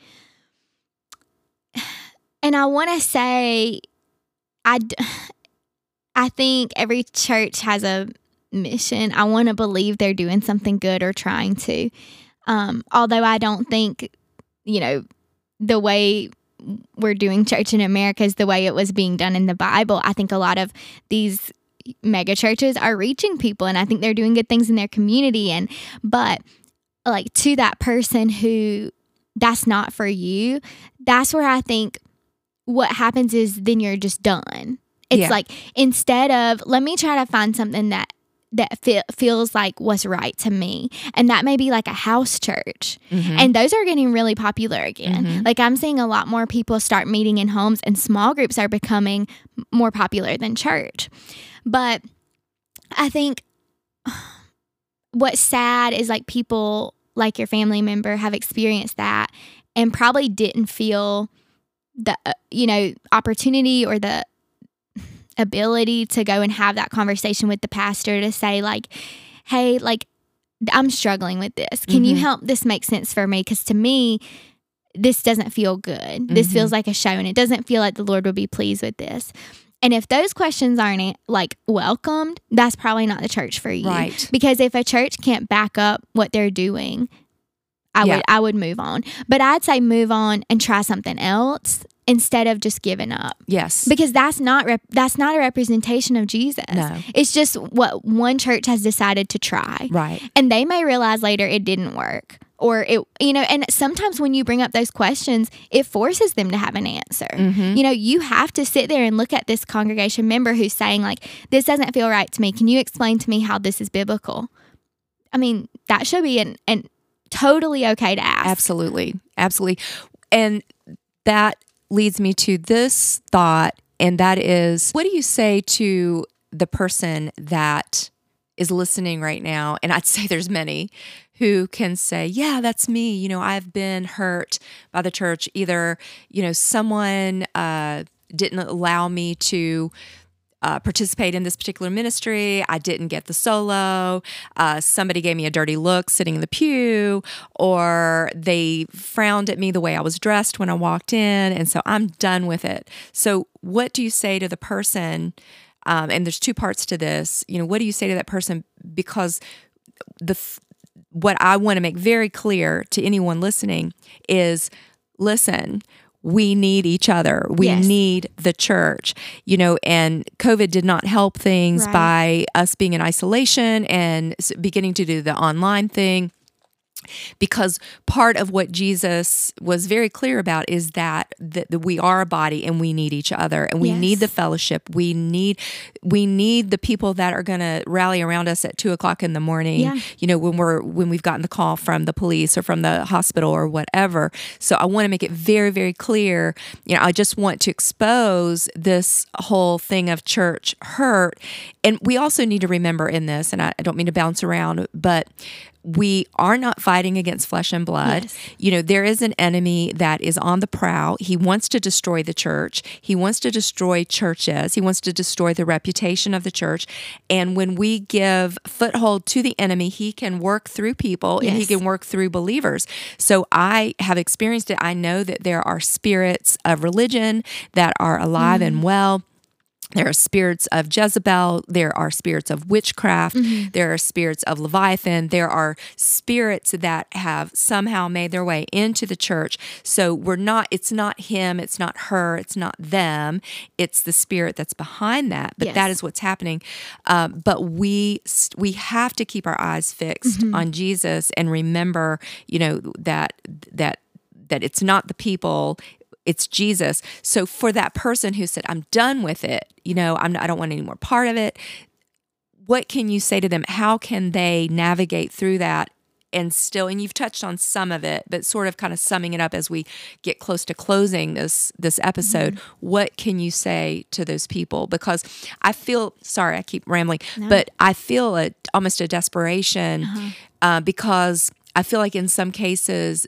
and I want to say, I, d- I think every church has a mission. I want to believe they're doing something good or trying to. Um, although I don't think, you know, the way we're doing church in America is the way it was being done in the Bible. I think a lot of these mega churches are reaching people and I think they're doing good things in their community and but like to that person who that's not for you, that's where I think what happens is then you're just done. It's Yeah. like instead of let me try to find something that that fe- feels like what's right to me. And that may be like a house church. And those are getting really popular again. Like i'm seeing a lot more people start meeting in homes and small groups are becoming more popular than church. But i think what's sad is like people like your family member have experienced that and probably didn't feel the uh, you know opportunity or the ability to go and have that conversation with the pastor to say like hey like i'm struggling with this can you Mhm. help this make sense for me because to me this doesn't feel good this Mhm. feels like a show and it doesn't feel like the lord would be pleased with this and if those questions aren't like welcomed that's probably not the church for you Right. because if a church can't back up what they're doing i Yeah. would i would move on but i'd say move on and try something else instead of just giving up Yes. because that's not rep- that's not a representation of Jesus. No. It's just what one church has decided to try. right. And they may realize later it didn't work or it you know and sometimes when you bring up those questions it forces them to have an answer. Mhm. You know, you have to sit there and look at this congregation member who's saying like this doesn't feel right to me. Can you explain to me how this is biblical? I mean, that should be an, an totally okay to ask. Absolutely. Absolutely. And that leads me to this thought, and that is what do you say to the person that is listening right now? And I'd say there's many who can say, Yeah, that's me. You know, I've been hurt by the church. Either, you know, someone uh, didn't allow me to uh, participate in this particular ministry. I didn't get the solo. Uh, somebody gave me a dirty look sitting in the pew, or they frowned at me the way I was dressed when I walked in. And so I'm done with it. So, what do you say to the person? Um, and there's two parts to this. You know, what do you say to that person? Because the what I want to make very clear to anyone listening is listen, we need each other. We Yes. need the church, you know, and COVID did not help things Right. by us being in isolation and beginning to do the online thing because part of what Jesus was very clear about is that, that, we are a body and we need each other and we Yes. need the fellowship. We need we need the people that are going to rally around us at two o'clock in the morning. Yeah. You know when we're when we've gotten the call from the police or from the hospital or whatever. So I want to make it very very clear. You know I just want to expose this whole thing of church hurt, and we also need to remember in this. And I, I don't mean to bounce around, but we are not fighting against flesh and blood. Yes. You know, there is an enemy that is on the prowl. He wants to destroy the church. He wants to destroy churches. He wants to destroy the reputation of the church. And when we give foothold to the enemy, he can work through people and he can work through believers. So I have experienced it. I know that there are spirits of religion that are alive and mm-hmm. well. There are spirits of Jezebel. There are spirits of witchcraft. There are spirits of Leviathan. There are spirits that have somehow made their way into the church. So we're not, it's not him, it's not her, it's not them. It's the spirit that's behind that. But that Yes. is what's happening. Um, but we, we have to keep our eyes fixed on Jesus and remember, you know, that, that, that it's not the people it's Jesus. So for that person who said, "I'm done with it," you know, I'm I don't want any more part of it. What can you say to them? How can they navigate through that and still? And you've touched on some of it, but sort of kind of summing it up as we get close to closing this this episode. What can you say to those people? Because I feel sorry, I keep rambling, but I feel a almost a desperation uh, because I feel like in some cases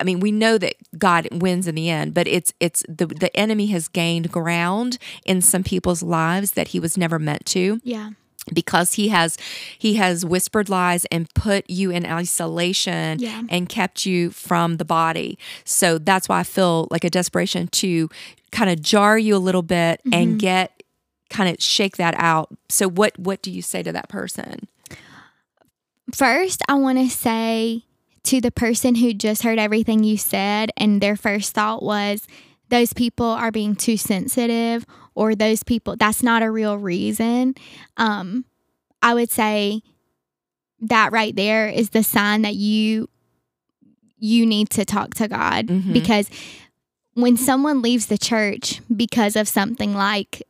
I mean, we know that God wins in the end, but it's it's the the enemy has gained ground in some people's lives that he was never meant to Yeah. because he has he has whispered lies and put you in isolation Yeah. and kept you from the body. So that's why I feel like a desperation to kind of jar you a little bit and mm-hmm. get kind of shake that out. So what what do you say to that person? First, I want to say to the person who just heard everything you said and their first thought was those people are being too sensitive or those people that's not a real reason. Um I would say that right there is the sign that you you need to talk to God Mhm. because when someone leaves the church because of something like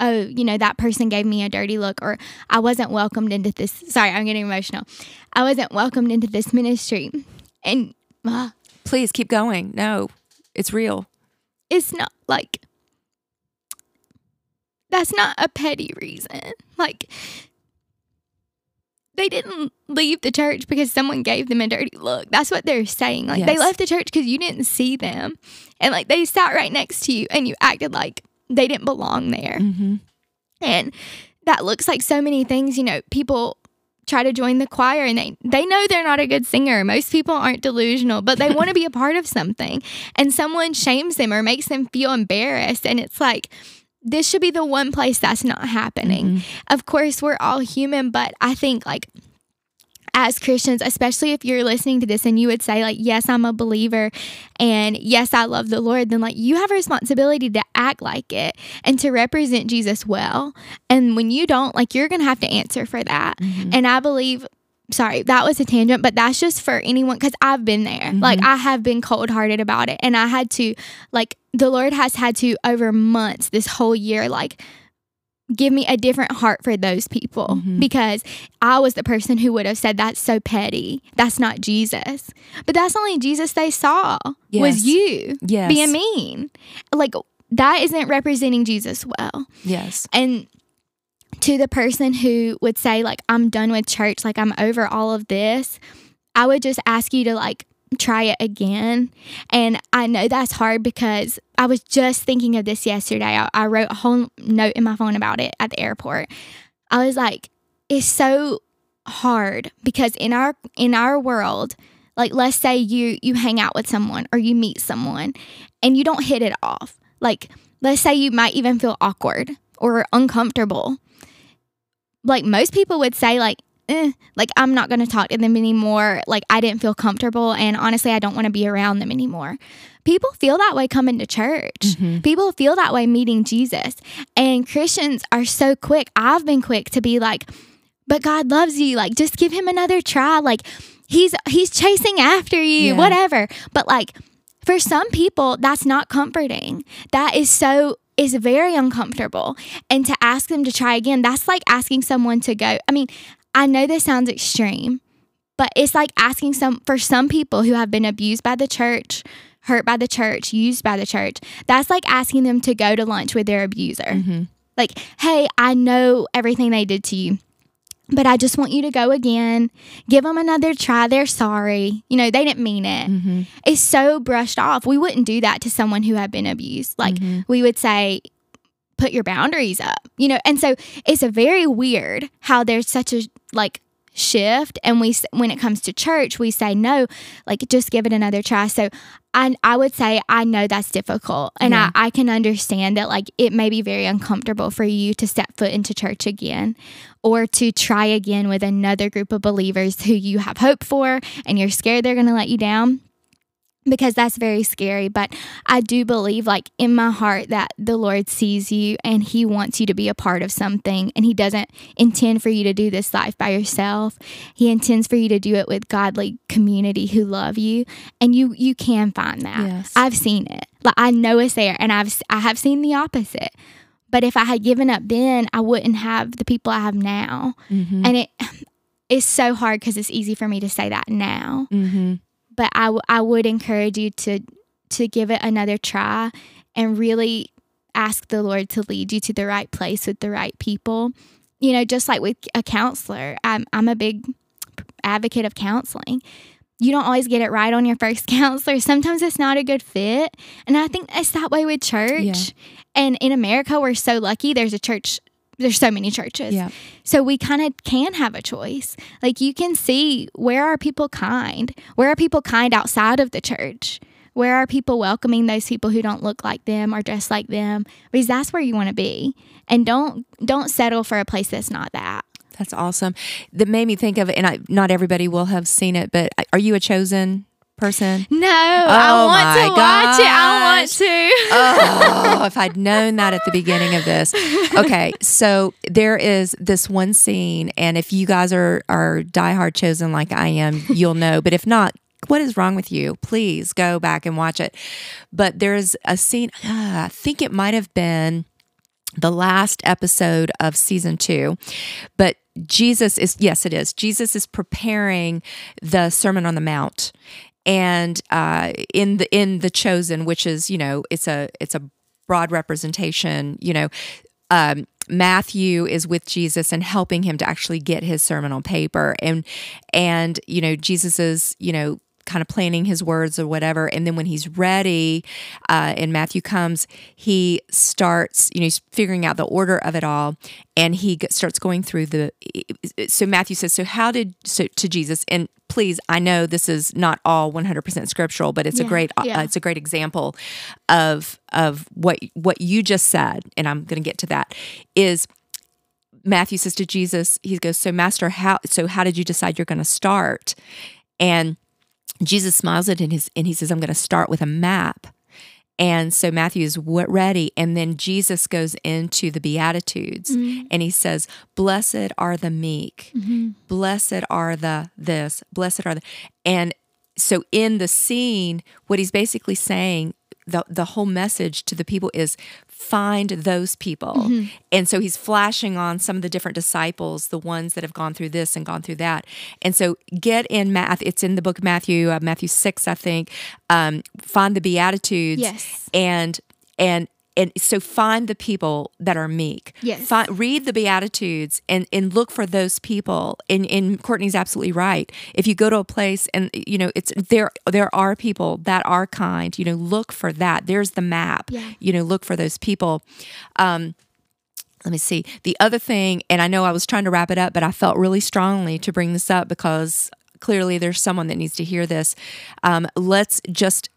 oh, you know, that person gave me a dirty look, or I wasn't welcomed into this. Sorry, I'm getting emotional. I wasn't welcomed into this ministry. And uh, Please keep going. No, it's real. it's not like, that's not a petty reason. Like, they didn't leave the church because someone gave them a dirty look. That's what they're saying. Like, they left the church because you didn't see them. And, like, they sat right next to you and you acted like they didn't belong there. Mm-hmm. And that looks like so many things. You know, people try to join the choir and they, they know they're not a good singer. Most people aren't delusional, but they want to be a part of something. And someone shames them or makes them feel embarrassed. And it's like, this should be the one place that's not happening. Of course, we're all human, but I think like as Christians, especially if you're listening to this and you would say, like, yes, I'm a believer and yes, I love the Lord, then like you have a responsibility to act like it and to represent Jesus well. And when you don't, like, you're going to have to answer for that. Mm-hmm. And I believe. Sorry, that was a tangent, but that's just for anyone because I've been there. Mm-hmm. Like, I have been cold hearted about it. And I had to, like, the Lord has had to, over months, this whole year, like, give me a different heart for those people mm-hmm. because I was the person who would have said that's so petty. That's not Jesus. But that's only Jesus they saw Yes. was you Yes. being mean. Like that isn't representing Jesus well. Yes. And to the person who would say like I'm done with church, like I'm over all of this, I would just ask you to like try it again. And I know that's hard because I was just thinking of this yesterday. I, I wrote a whole note in my phone about it at the airport. I was like, it's so hard because in our in our world, like let's say you you hang out with someone or you meet someone and you don't hit it off. Like let's say you might even feel awkward or uncomfortable. Like most people would say like eh, like I'm not going to talk to them anymore. Like I didn't feel comfortable. And honestly, I don't want to be around them anymore. People feel that way coming to church. Mm-hmm. People feel that way meeting Jesus. And Christians are so quick. I've been quick to be like, but God loves you. Like, just give him another try. Like, he's he's chasing after you, Yeah. whatever. But like for some people, that's not comforting. That is so is very uncomfortable. And to ask them to try again, that's like asking someone to go. I mean, I know this sounds extreme, but it's like asking some for some people who have been abused by the church, hurt by the church, used by the church. That's like asking them to go to lunch with their abuser. Mhm. Like, hey, I know everything they did to you, but I just want you to go again. Give them another try. They're sorry. You know, they didn't mean it. Mm-hmm. It's so brushed off. We wouldn't do that to someone who had been abused. Like, Mhm. we would say, put your boundaries up, you know? And so it's a very weird how there's such a like shift. And we, when it comes to church, we say, no, like just give it another try. So I, I would say, I know that's difficult. And Yeah. I, I can understand that like it may be very uncomfortable for you to step foot into church again or to try again with another group of believers who you have hope for and you're scared they're going to let you down because that's very scary. But I do believe, like in my heart, that the Lord sees you and He wants you to be a part of something. And He doesn't intend for you to do this life by yourself. He intends for you to do it with godly community who love you, and you you can find that. Yes. I've seen it. Like I know it's there, and I've I have seen the opposite. But if I had given up then, I wouldn't have the people I have now. Mm-hmm. And it it's so hard because it's easy for me to say that now Mm-hmm. But I, w- I would encourage you to to give it another try and really ask the Lord to lead you to the right place with the right people. You know, just like with a counselor, I'm I'm a big advocate of counseling. You don't always get it right on your first counselor. Sometimes it's not a good fit, and I think it's that way with church. Yeah. And in America, we're so lucky. There's a church. There's so many churches. Yeah. So we kind of can have a choice. Like you can see where are people kind? Where are people kind outside of the church? Where are people welcoming those people who don't look like them or dress like them? Because that's where you want to be. And don't don't settle for a place that's not that. That's awesome. That made me think of, and I, not everybody will have seen it, but uh, are you a chosen person? No, Oh I want to watch it. I want to. oh, if I'd known that at the beginning of this. Okay, so there is this one scene, and if you guys are are diehard chosen like I am, you'll know. But if not, what is wrong with you? Please go back and watch it. But there's a scene. ah, I think it might have been the last episode of season two, but Jesus is yes, it is. Jesus is preparing the Sermon on the Mount, and uh, in the in the chosen, which is you know it's a it's a broad representation. You know, um, Matthew is with Jesus and helping him to actually get his sermon on paper, and and you know Jesus is you know kind of planning his words or whatever and then when he's ready uh, and matthew comes he starts you know he's figuring out the order of it all and he starts going through the so matthew says so how did so to jesus and please i know this is not all 100% scriptural but it's a Yeah, great uh, it's a great example of of what what you just said and i'm going to get to that is matthew says to jesus he goes so master how so how did you decide you're going to start? And Jesus smiles at it and, he says, I'm going to start with a map. And so Matthew is ready. And then Jesus goes into the Beatitudes mm-hmm. and he says, Blessed are the meek, mm-hmm. blessed are the this, blessed are the. And so in the scene, what he's basically saying, the, the whole message to the people is find those people. And so he's flashing on some of the different disciples, the ones that have gone through this and gone through that. And so get in math, it's in the book of Matthew, uh, Matthew 6, I think. Um, find the Beatitudes. Yes. And, and, and so find the people that are meek. Yes. Find, read the Beatitudes and, and look for those people. And, and Courtney's absolutely right. If you go to a place and you know it's there there are people that are kind, you know, look for that. There's the map. Yeah. You know, look for those people. Um, let me see. The other thing, and I know I was trying to wrap it up, but I felt really strongly to bring this up because clearly there's someone that needs to hear this. Um, let's just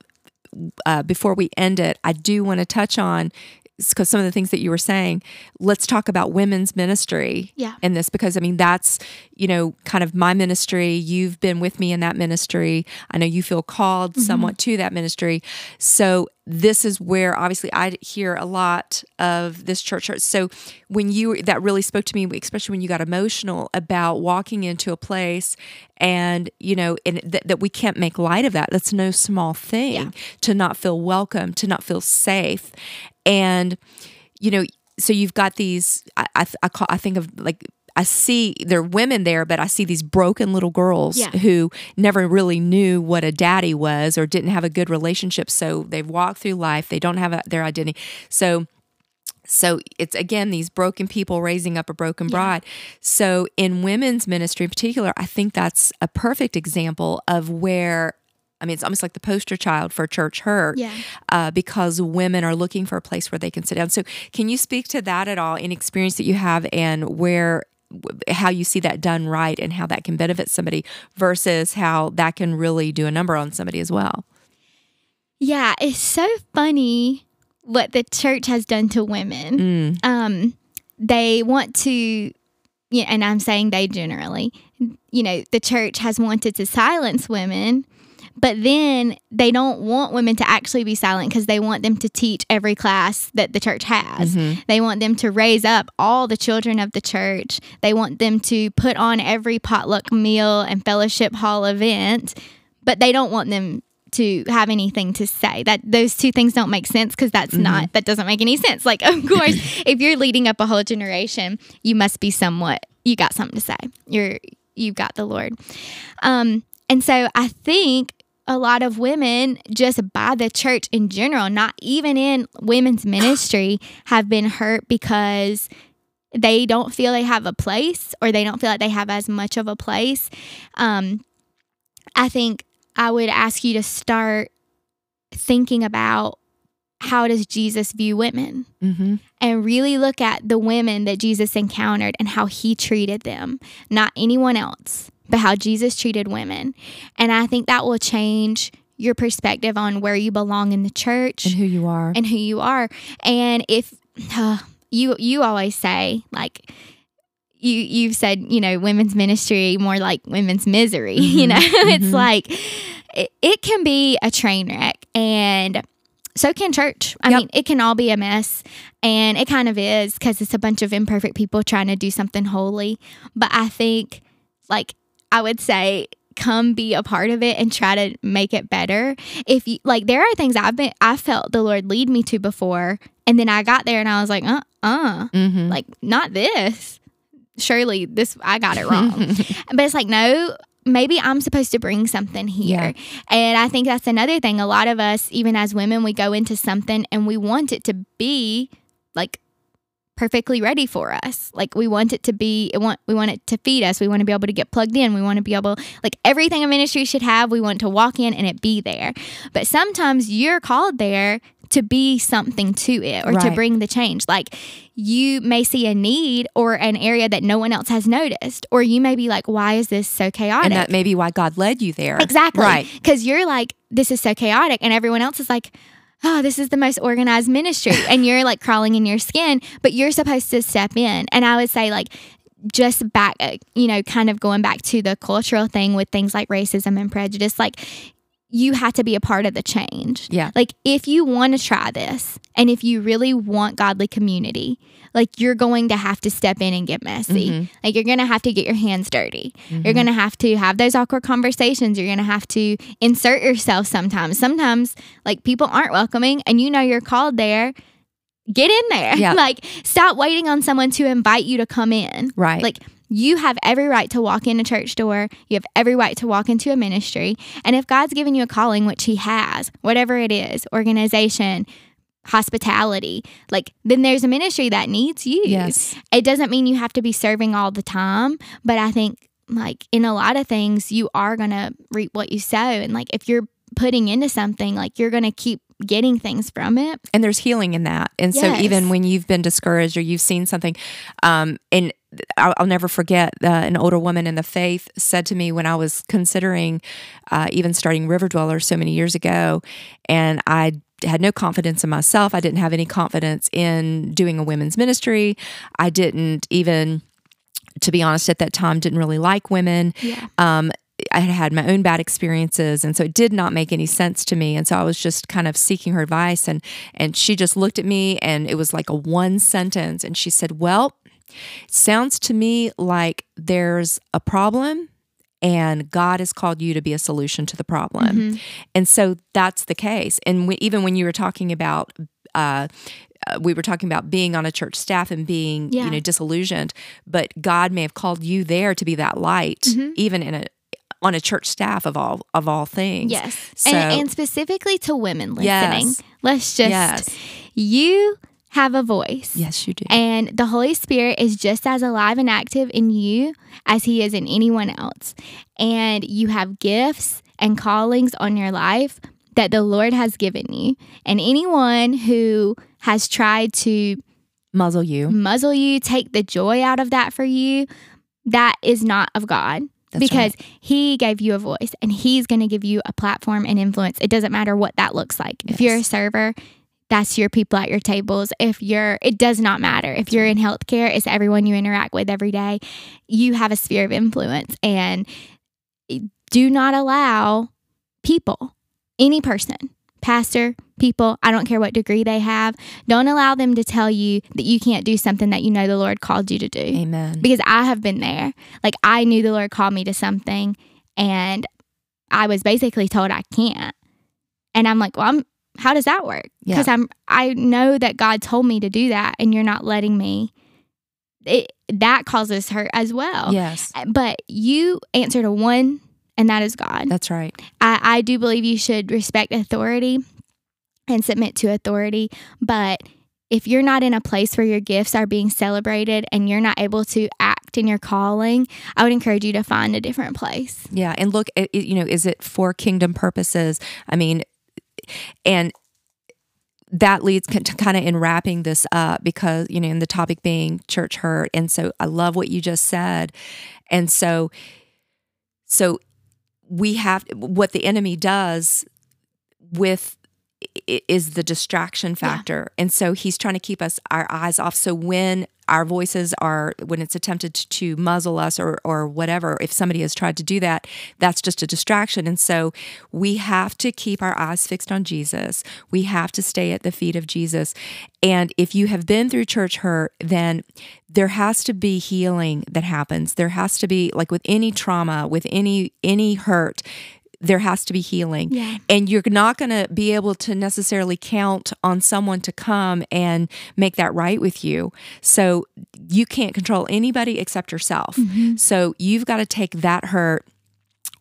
uh, before we end it, I do want to touch on because some of the things that you were saying, let's talk about women's ministry Yeah. in this because I mean that's you know kind of my ministry. You've been with me in that ministry. I know you feel called mm-hmm. somewhat to that ministry. So this is where obviously I hear a lot of this church. So when you that really spoke to me, especially when you got emotional about walking into a place and you know and th- that we can't make light of that. That's no small thing Yeah. to not feel welcome, to not feel safe, and you know so you've got these i i, I, call, I think of like I see there are women there, but I see these broken little girls Yeah. who never really knew what a daddy was or didn't have a good relationship. So they've walked through life, they don't have a, their identity. So so it's again these broken people raising up a broken bride. So in women's ministry in particular, I think that's a perfect example of where I mean it's almost like the poster child for church hurt Yeah. uh, because women are looking for a place where they can sit down. So can you speak to that at all? Any experience that you have and where how you see that done right and how that can benefit somebody versus how that can really do a number on somebody as well. Yeah, it's so funny what the church has done to women. Um, they want to, yeah, and I'm saying they generally, you know, the church has wanted to silence women, but then they don't want women to actually be silent because they want them to teach every class that the church has. They want them to raise up all the children of the church. They want them to put on every potluck meal and fellowship hall event, but they don't want them to have anything to say. That those two things don't make sense because that's not that doesn't make any sense. Like of course, if you're leading up a whole generation, you must be somewhat you got something to say. You're you've got the Lord. Um and so I think a lot of women just by the church in general, not even in women's ministry, have been hurt because they don't feel they have a place or they don't feel like they have as much of a place. Um, I think I would ask you to start thinking about how does Jesus view women Mm-hmm. and really look at the women that Jesus encountered and how he treated them, not anyone else, but how Jesus treated women. And I think that will change your perspective on where you belong in the church And who you are. and who you are. And if uh, you you always say like you you've said you know women's ministry more like women's misery. You know, it's like it, it can be a train wreck and. So can church. I Yep. mean, it can all be a mess, and it kind of is because it's a bunch of imperfect people trying to do something holy. But I think, like, I would say, come be a part of it and try to make it better. If you like, there are things I've been, I felt the Lord lead me to before, and then I got there and I was like, uh, uh, mm-hmm. like not this. Surely this, I got it wrong. but it's like, no, maybe I'm supposed to bring something here. Yeah. And I think that's another thing. A lot of us, even as women, we go into something and we want it to be like perfectly ready for us. Like we want it to be it want we want it to feed us. We want to be able to get plugged in. We want to be able like everything a ministry should have, we want to walk in and it be there. But sometimes you're called there to be something to it or to bring the change. Like you may see a need or an area that no one else has noticed or you may be like why is this so chaotic? and that may be why God led you there. Exactly. Right. Because you're like, this is so chaotic. And everyone else is like, oh, this is the most organized ministry. and you're like crawling in your skin, but you're supposed to step in. And I would say, like, just back, uh, you know, kind of going back to the cultural thing with things like racism and prejudice, like, you have to be a part of the change. Yeah. Like, if you want to try this and if you really want godly community, like, you're going to have to step in and get messy. Mm-hmm. Like, you're going to have to get your hands dirty. You're going to have to have those awkward conversations. You're going to have to insert yourself sometimes. Sometimes, like, people aren't welcoming and you know you're called there. Get in there. Yeah. like, stop waiting on someone to invite you to come in. Right. Like, you have every right to walk in a church door. You have every right to walk into a ministry. And if God's given you a calling, which He has, whatever it is organization, hospitality like then there's a ministry that needs you. Yes. It doesn't mean you have to be serving all the time, but I think like in a lot of things you are going to reap what you sow and like if you're putting into something like you're going to keep getting things from it. and there's healing in that. And so even when you've been discouraged or you've seen something, um, and I'll, I'll never forget uh, an older woman in the faith said to me when I was considering uh, even starting River Dweller so many years ago, and I had no confidence in myself. I didn't have any confidence in doing a women's ministry. I didn't even, to be honest, at that time, didn't really like women. Yeah. Um, I had had my own bad experiences, and so it did not make any sense to me. And so I was just kind of seeking her advice, and and she just looked at me, and it was like a one sentence, and she said, "Well, sounds to me like there's a problem." And God has called you to be a solution to the problem. And so that's the case. And we, even when you were talking about, uh, uh, we were talking about being on a church staff and being, Yeah. you know, disillusioned, but God may have called you there to be that light, Mm-hmm. even in a on a church staff of all of all things. Yes. So and, and specifically to women listening, Yes. let's just, Yes. you have a voice. yes, you do. And the Holy Spirit is just as alive and active in you as He is in anyone else. And you have gifts and callings on your life that the Lord has given you. And anyone who has tried to Muzzle you. muzzle you, take the joy out of that for you, that is not of God. That's because he gave you a voice and he's going to give you a platform and influence. It doesn't matter what that looks like. If you're a server, that's your people at your tables. If you're, it does not matter. If you're in healthcare, it's everyone you interact with every day. You have a sphere of influence and do not allow people, any person, pastor, people, I don't care what degree they have, don't allow them to tell you that you can't do something that you know the Lord called you to do Amen. because I have been there. Like I knew the Lord called me to something and I was basically told I can't. And I'm like, well, I'm how does that work? Yeah. Because I'm I know that God told me to do that and you're not letting me. It that causes hurt as well. yes, uh, But you answer to one and that is God. that's right. I, I do believe you should respect authority and submit to authority. But if you're not in a place where your gifts are being celebrated and you're not able to act in your calling, I would encourage you to find a different place. Yeah, and look, you know, is it for kingdom purposes? I mean, and that leads to kind of in wrapping this up because you know, in the topic being church hurt, and so I love what you just said, and so, so we have what the enemy does with is the distraction factor. And so he's trying to keep us our eyes off. So when our voices are when it's attempted to, to muzzle us or or whatever if somebody has tried to do that that's just a distraction. And so we have to keep our eyes fixed on Jesus. We have to stay at the feet of Jesus. And if you have been through church hurt then there has to be healing that happens. There has to be like with any trauma with any any hurt there has to be healing Yeah. and you're not going to be able to necessarily count on someone to come and make that right with you. So you can't control anybody except yourself. Mm-hmm. So you've got to take that hurt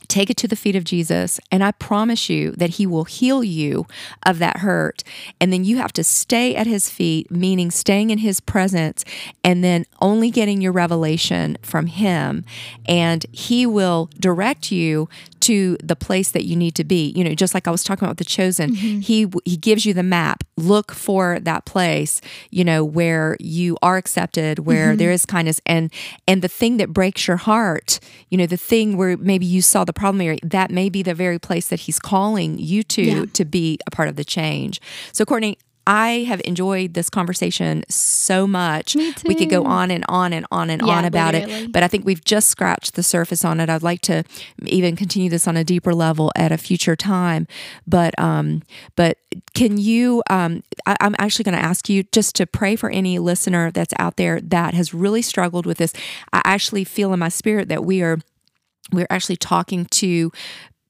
take it to the feet of Jesus and I promise you that he will heal you of that hurt and then you have to stay at his feet meaning staying in his presence and then only getting your revelation from him and he will direct you to the place that you need to be. You know just like I was talking about with the chosen mm-hmm. he he gives you the map. Look for that place you know where you are accepted where mm-hmm. there is kindness. And and the thing that breaks your heart you know the thing where maybe you saw the problem area that may be the very place that he's calling you to Yeah. to be a part of the change. So courtney I have enjoyed this conversation so much. We could go on and on and on and Yeah, on about literally. it, but I think we've just scratched the surface on it. I'd like to even continue this on a deeper level at a future time. But um, but can you? Um, I, I'm actually going to ask you just to pray for any listener that's out there that has really struggled with this. I actually feel in my spirit that we are we're actually talking to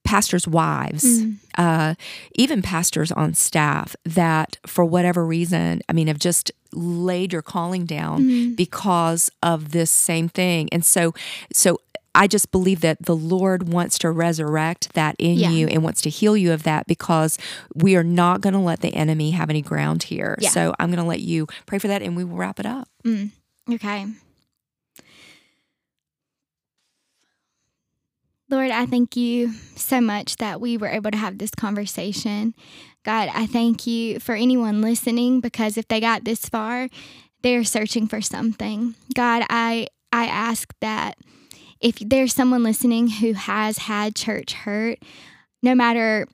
pastors' wives, mm. uh, even pastors on staff that, for whatever reason, I mean, have just laid your calling down mm. because of this same thing. And so, so I just believe that the Lord wants to resurrect that in Yeah. you and wants to heal you of that because we are not going to let the enemy have any ground here. Yeah. So I'm going to let you pray for that and we will wrap it up. Mm. Okay. Lord, I thank you so much that we were able to have this conversation. God, I thank you for anyone listening because if they got this far, they're searching for something. God, I I ask that if there's someone listening who has had church hurt, no matter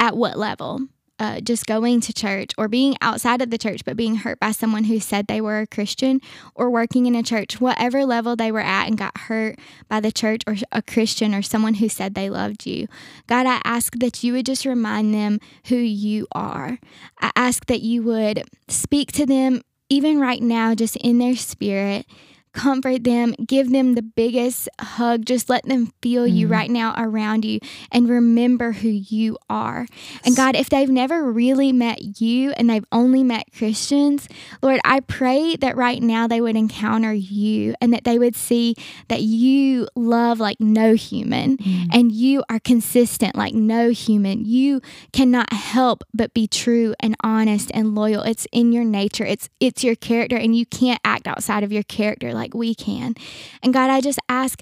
at what level, uh, just going to church or being outside of the church, but being hurt by someone who said they were a Christian or working in a church, whatever level they were at and got hurt by the church or a Christian or someone who said they loved you. God, I ask that you would just remind them who you are. I ask that you would speak to them even right now, just in their spirit comfort them, give them the biggest hug. Just let them feel mm you mm-hmm. right now around you and remember who you are. And God, if they've never really met you and they've only met Christians, Lord, I pray that right now they would encounter you and that they would see that you love like no human mm and you are consistent like no human. You cannot help but be true and honest and loyal. It's in your nature. It's it's your character and you can't act outside of your character like we can. And God, I just ask,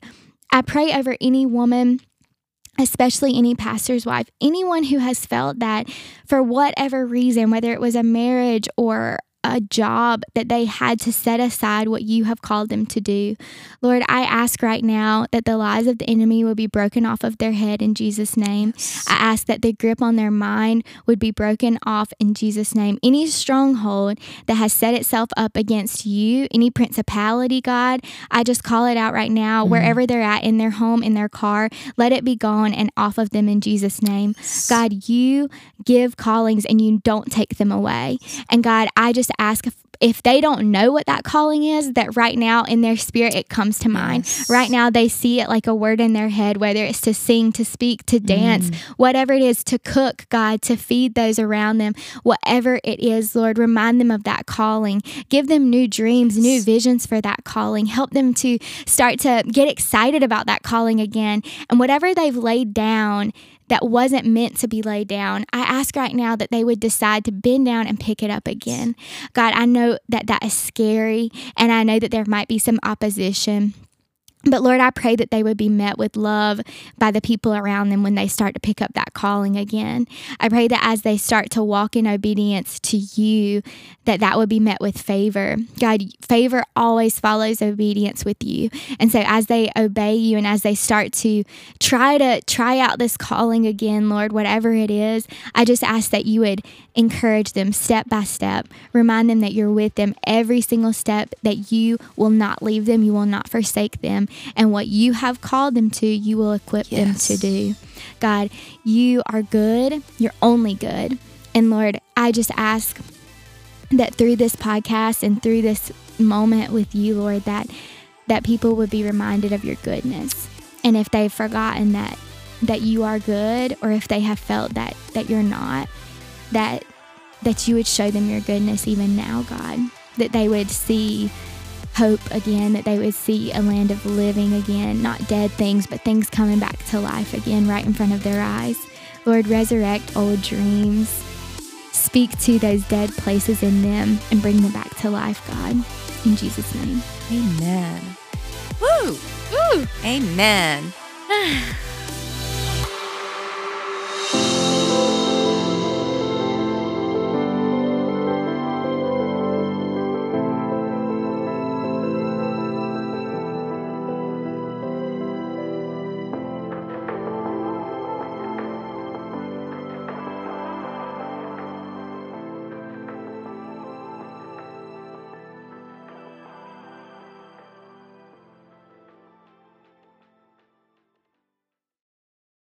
I pray over any woman especially any pastor's wife, anyone who has felt that for whatever reason, whether it was a marriage or a job that they had to set aside what you have called them to do. Lord, I ask right now that the lies of the enemy will be broken off of their head in Jesus' name. Yes. I ask that the grip on their mind would be broken off in Jesus' name. Any stronghold that has set itself up against you, any principality, God, I just call it out right now, mm-hmm. wherever they're at, in their home, in their car, let it be gone and off of them in Jesus' name. Yes. God, you give callings and you don't take them away. And God, I just ask if, if they don't know what that calling is, that right now in their spirit it comes to mind. Yes. Right now they see it like a word in their head, whether it's to sing, to speak, to dance, mm. whatever it is, to cook, God, to feed those around them, whatever it is, Lord, remind them of that calling. Give them new dreams, new visions for that calling. Help them to start to get excited about that calling again. And whatever they've laid down, that wasn't meant to be laid down. I ask right now that they would decide to bend down and pick it up again. God, I know that that is scary, and I know that there might be some opposition. But Lord, I pray that they would be met with love by the people around them when they start to pick up that calling again. I pray that as they start to walk in obedience to you, that that would be met with favor. God, favor always follows obedience with you. And so as they obey you and as they start to try to try out this calling again, Lord, whatever it is, I just ask that you would encourage them step by step. Remind them that you're with them every single step, that you will not leave them, you will not forsake them and what you have called them to, you will equip yes. them to do. God, you are good. You're only good. And Lord, I just ask that through this podcast and through this moment with you, Lord, that that people would be reminded of your goodness. And if they've forgotten that that you are good or if they have felt that that you're not, that that you would show them your goodness even now, God. That they would see hope again, that they would see a land of living again, not dead things, but things coming back to life again right in front of their eyes. Lord, resurrect old dreams. Speak to those dead places in them and bring them back to life, God. In Jesus' name. Amen. Woo! Woo! Amen.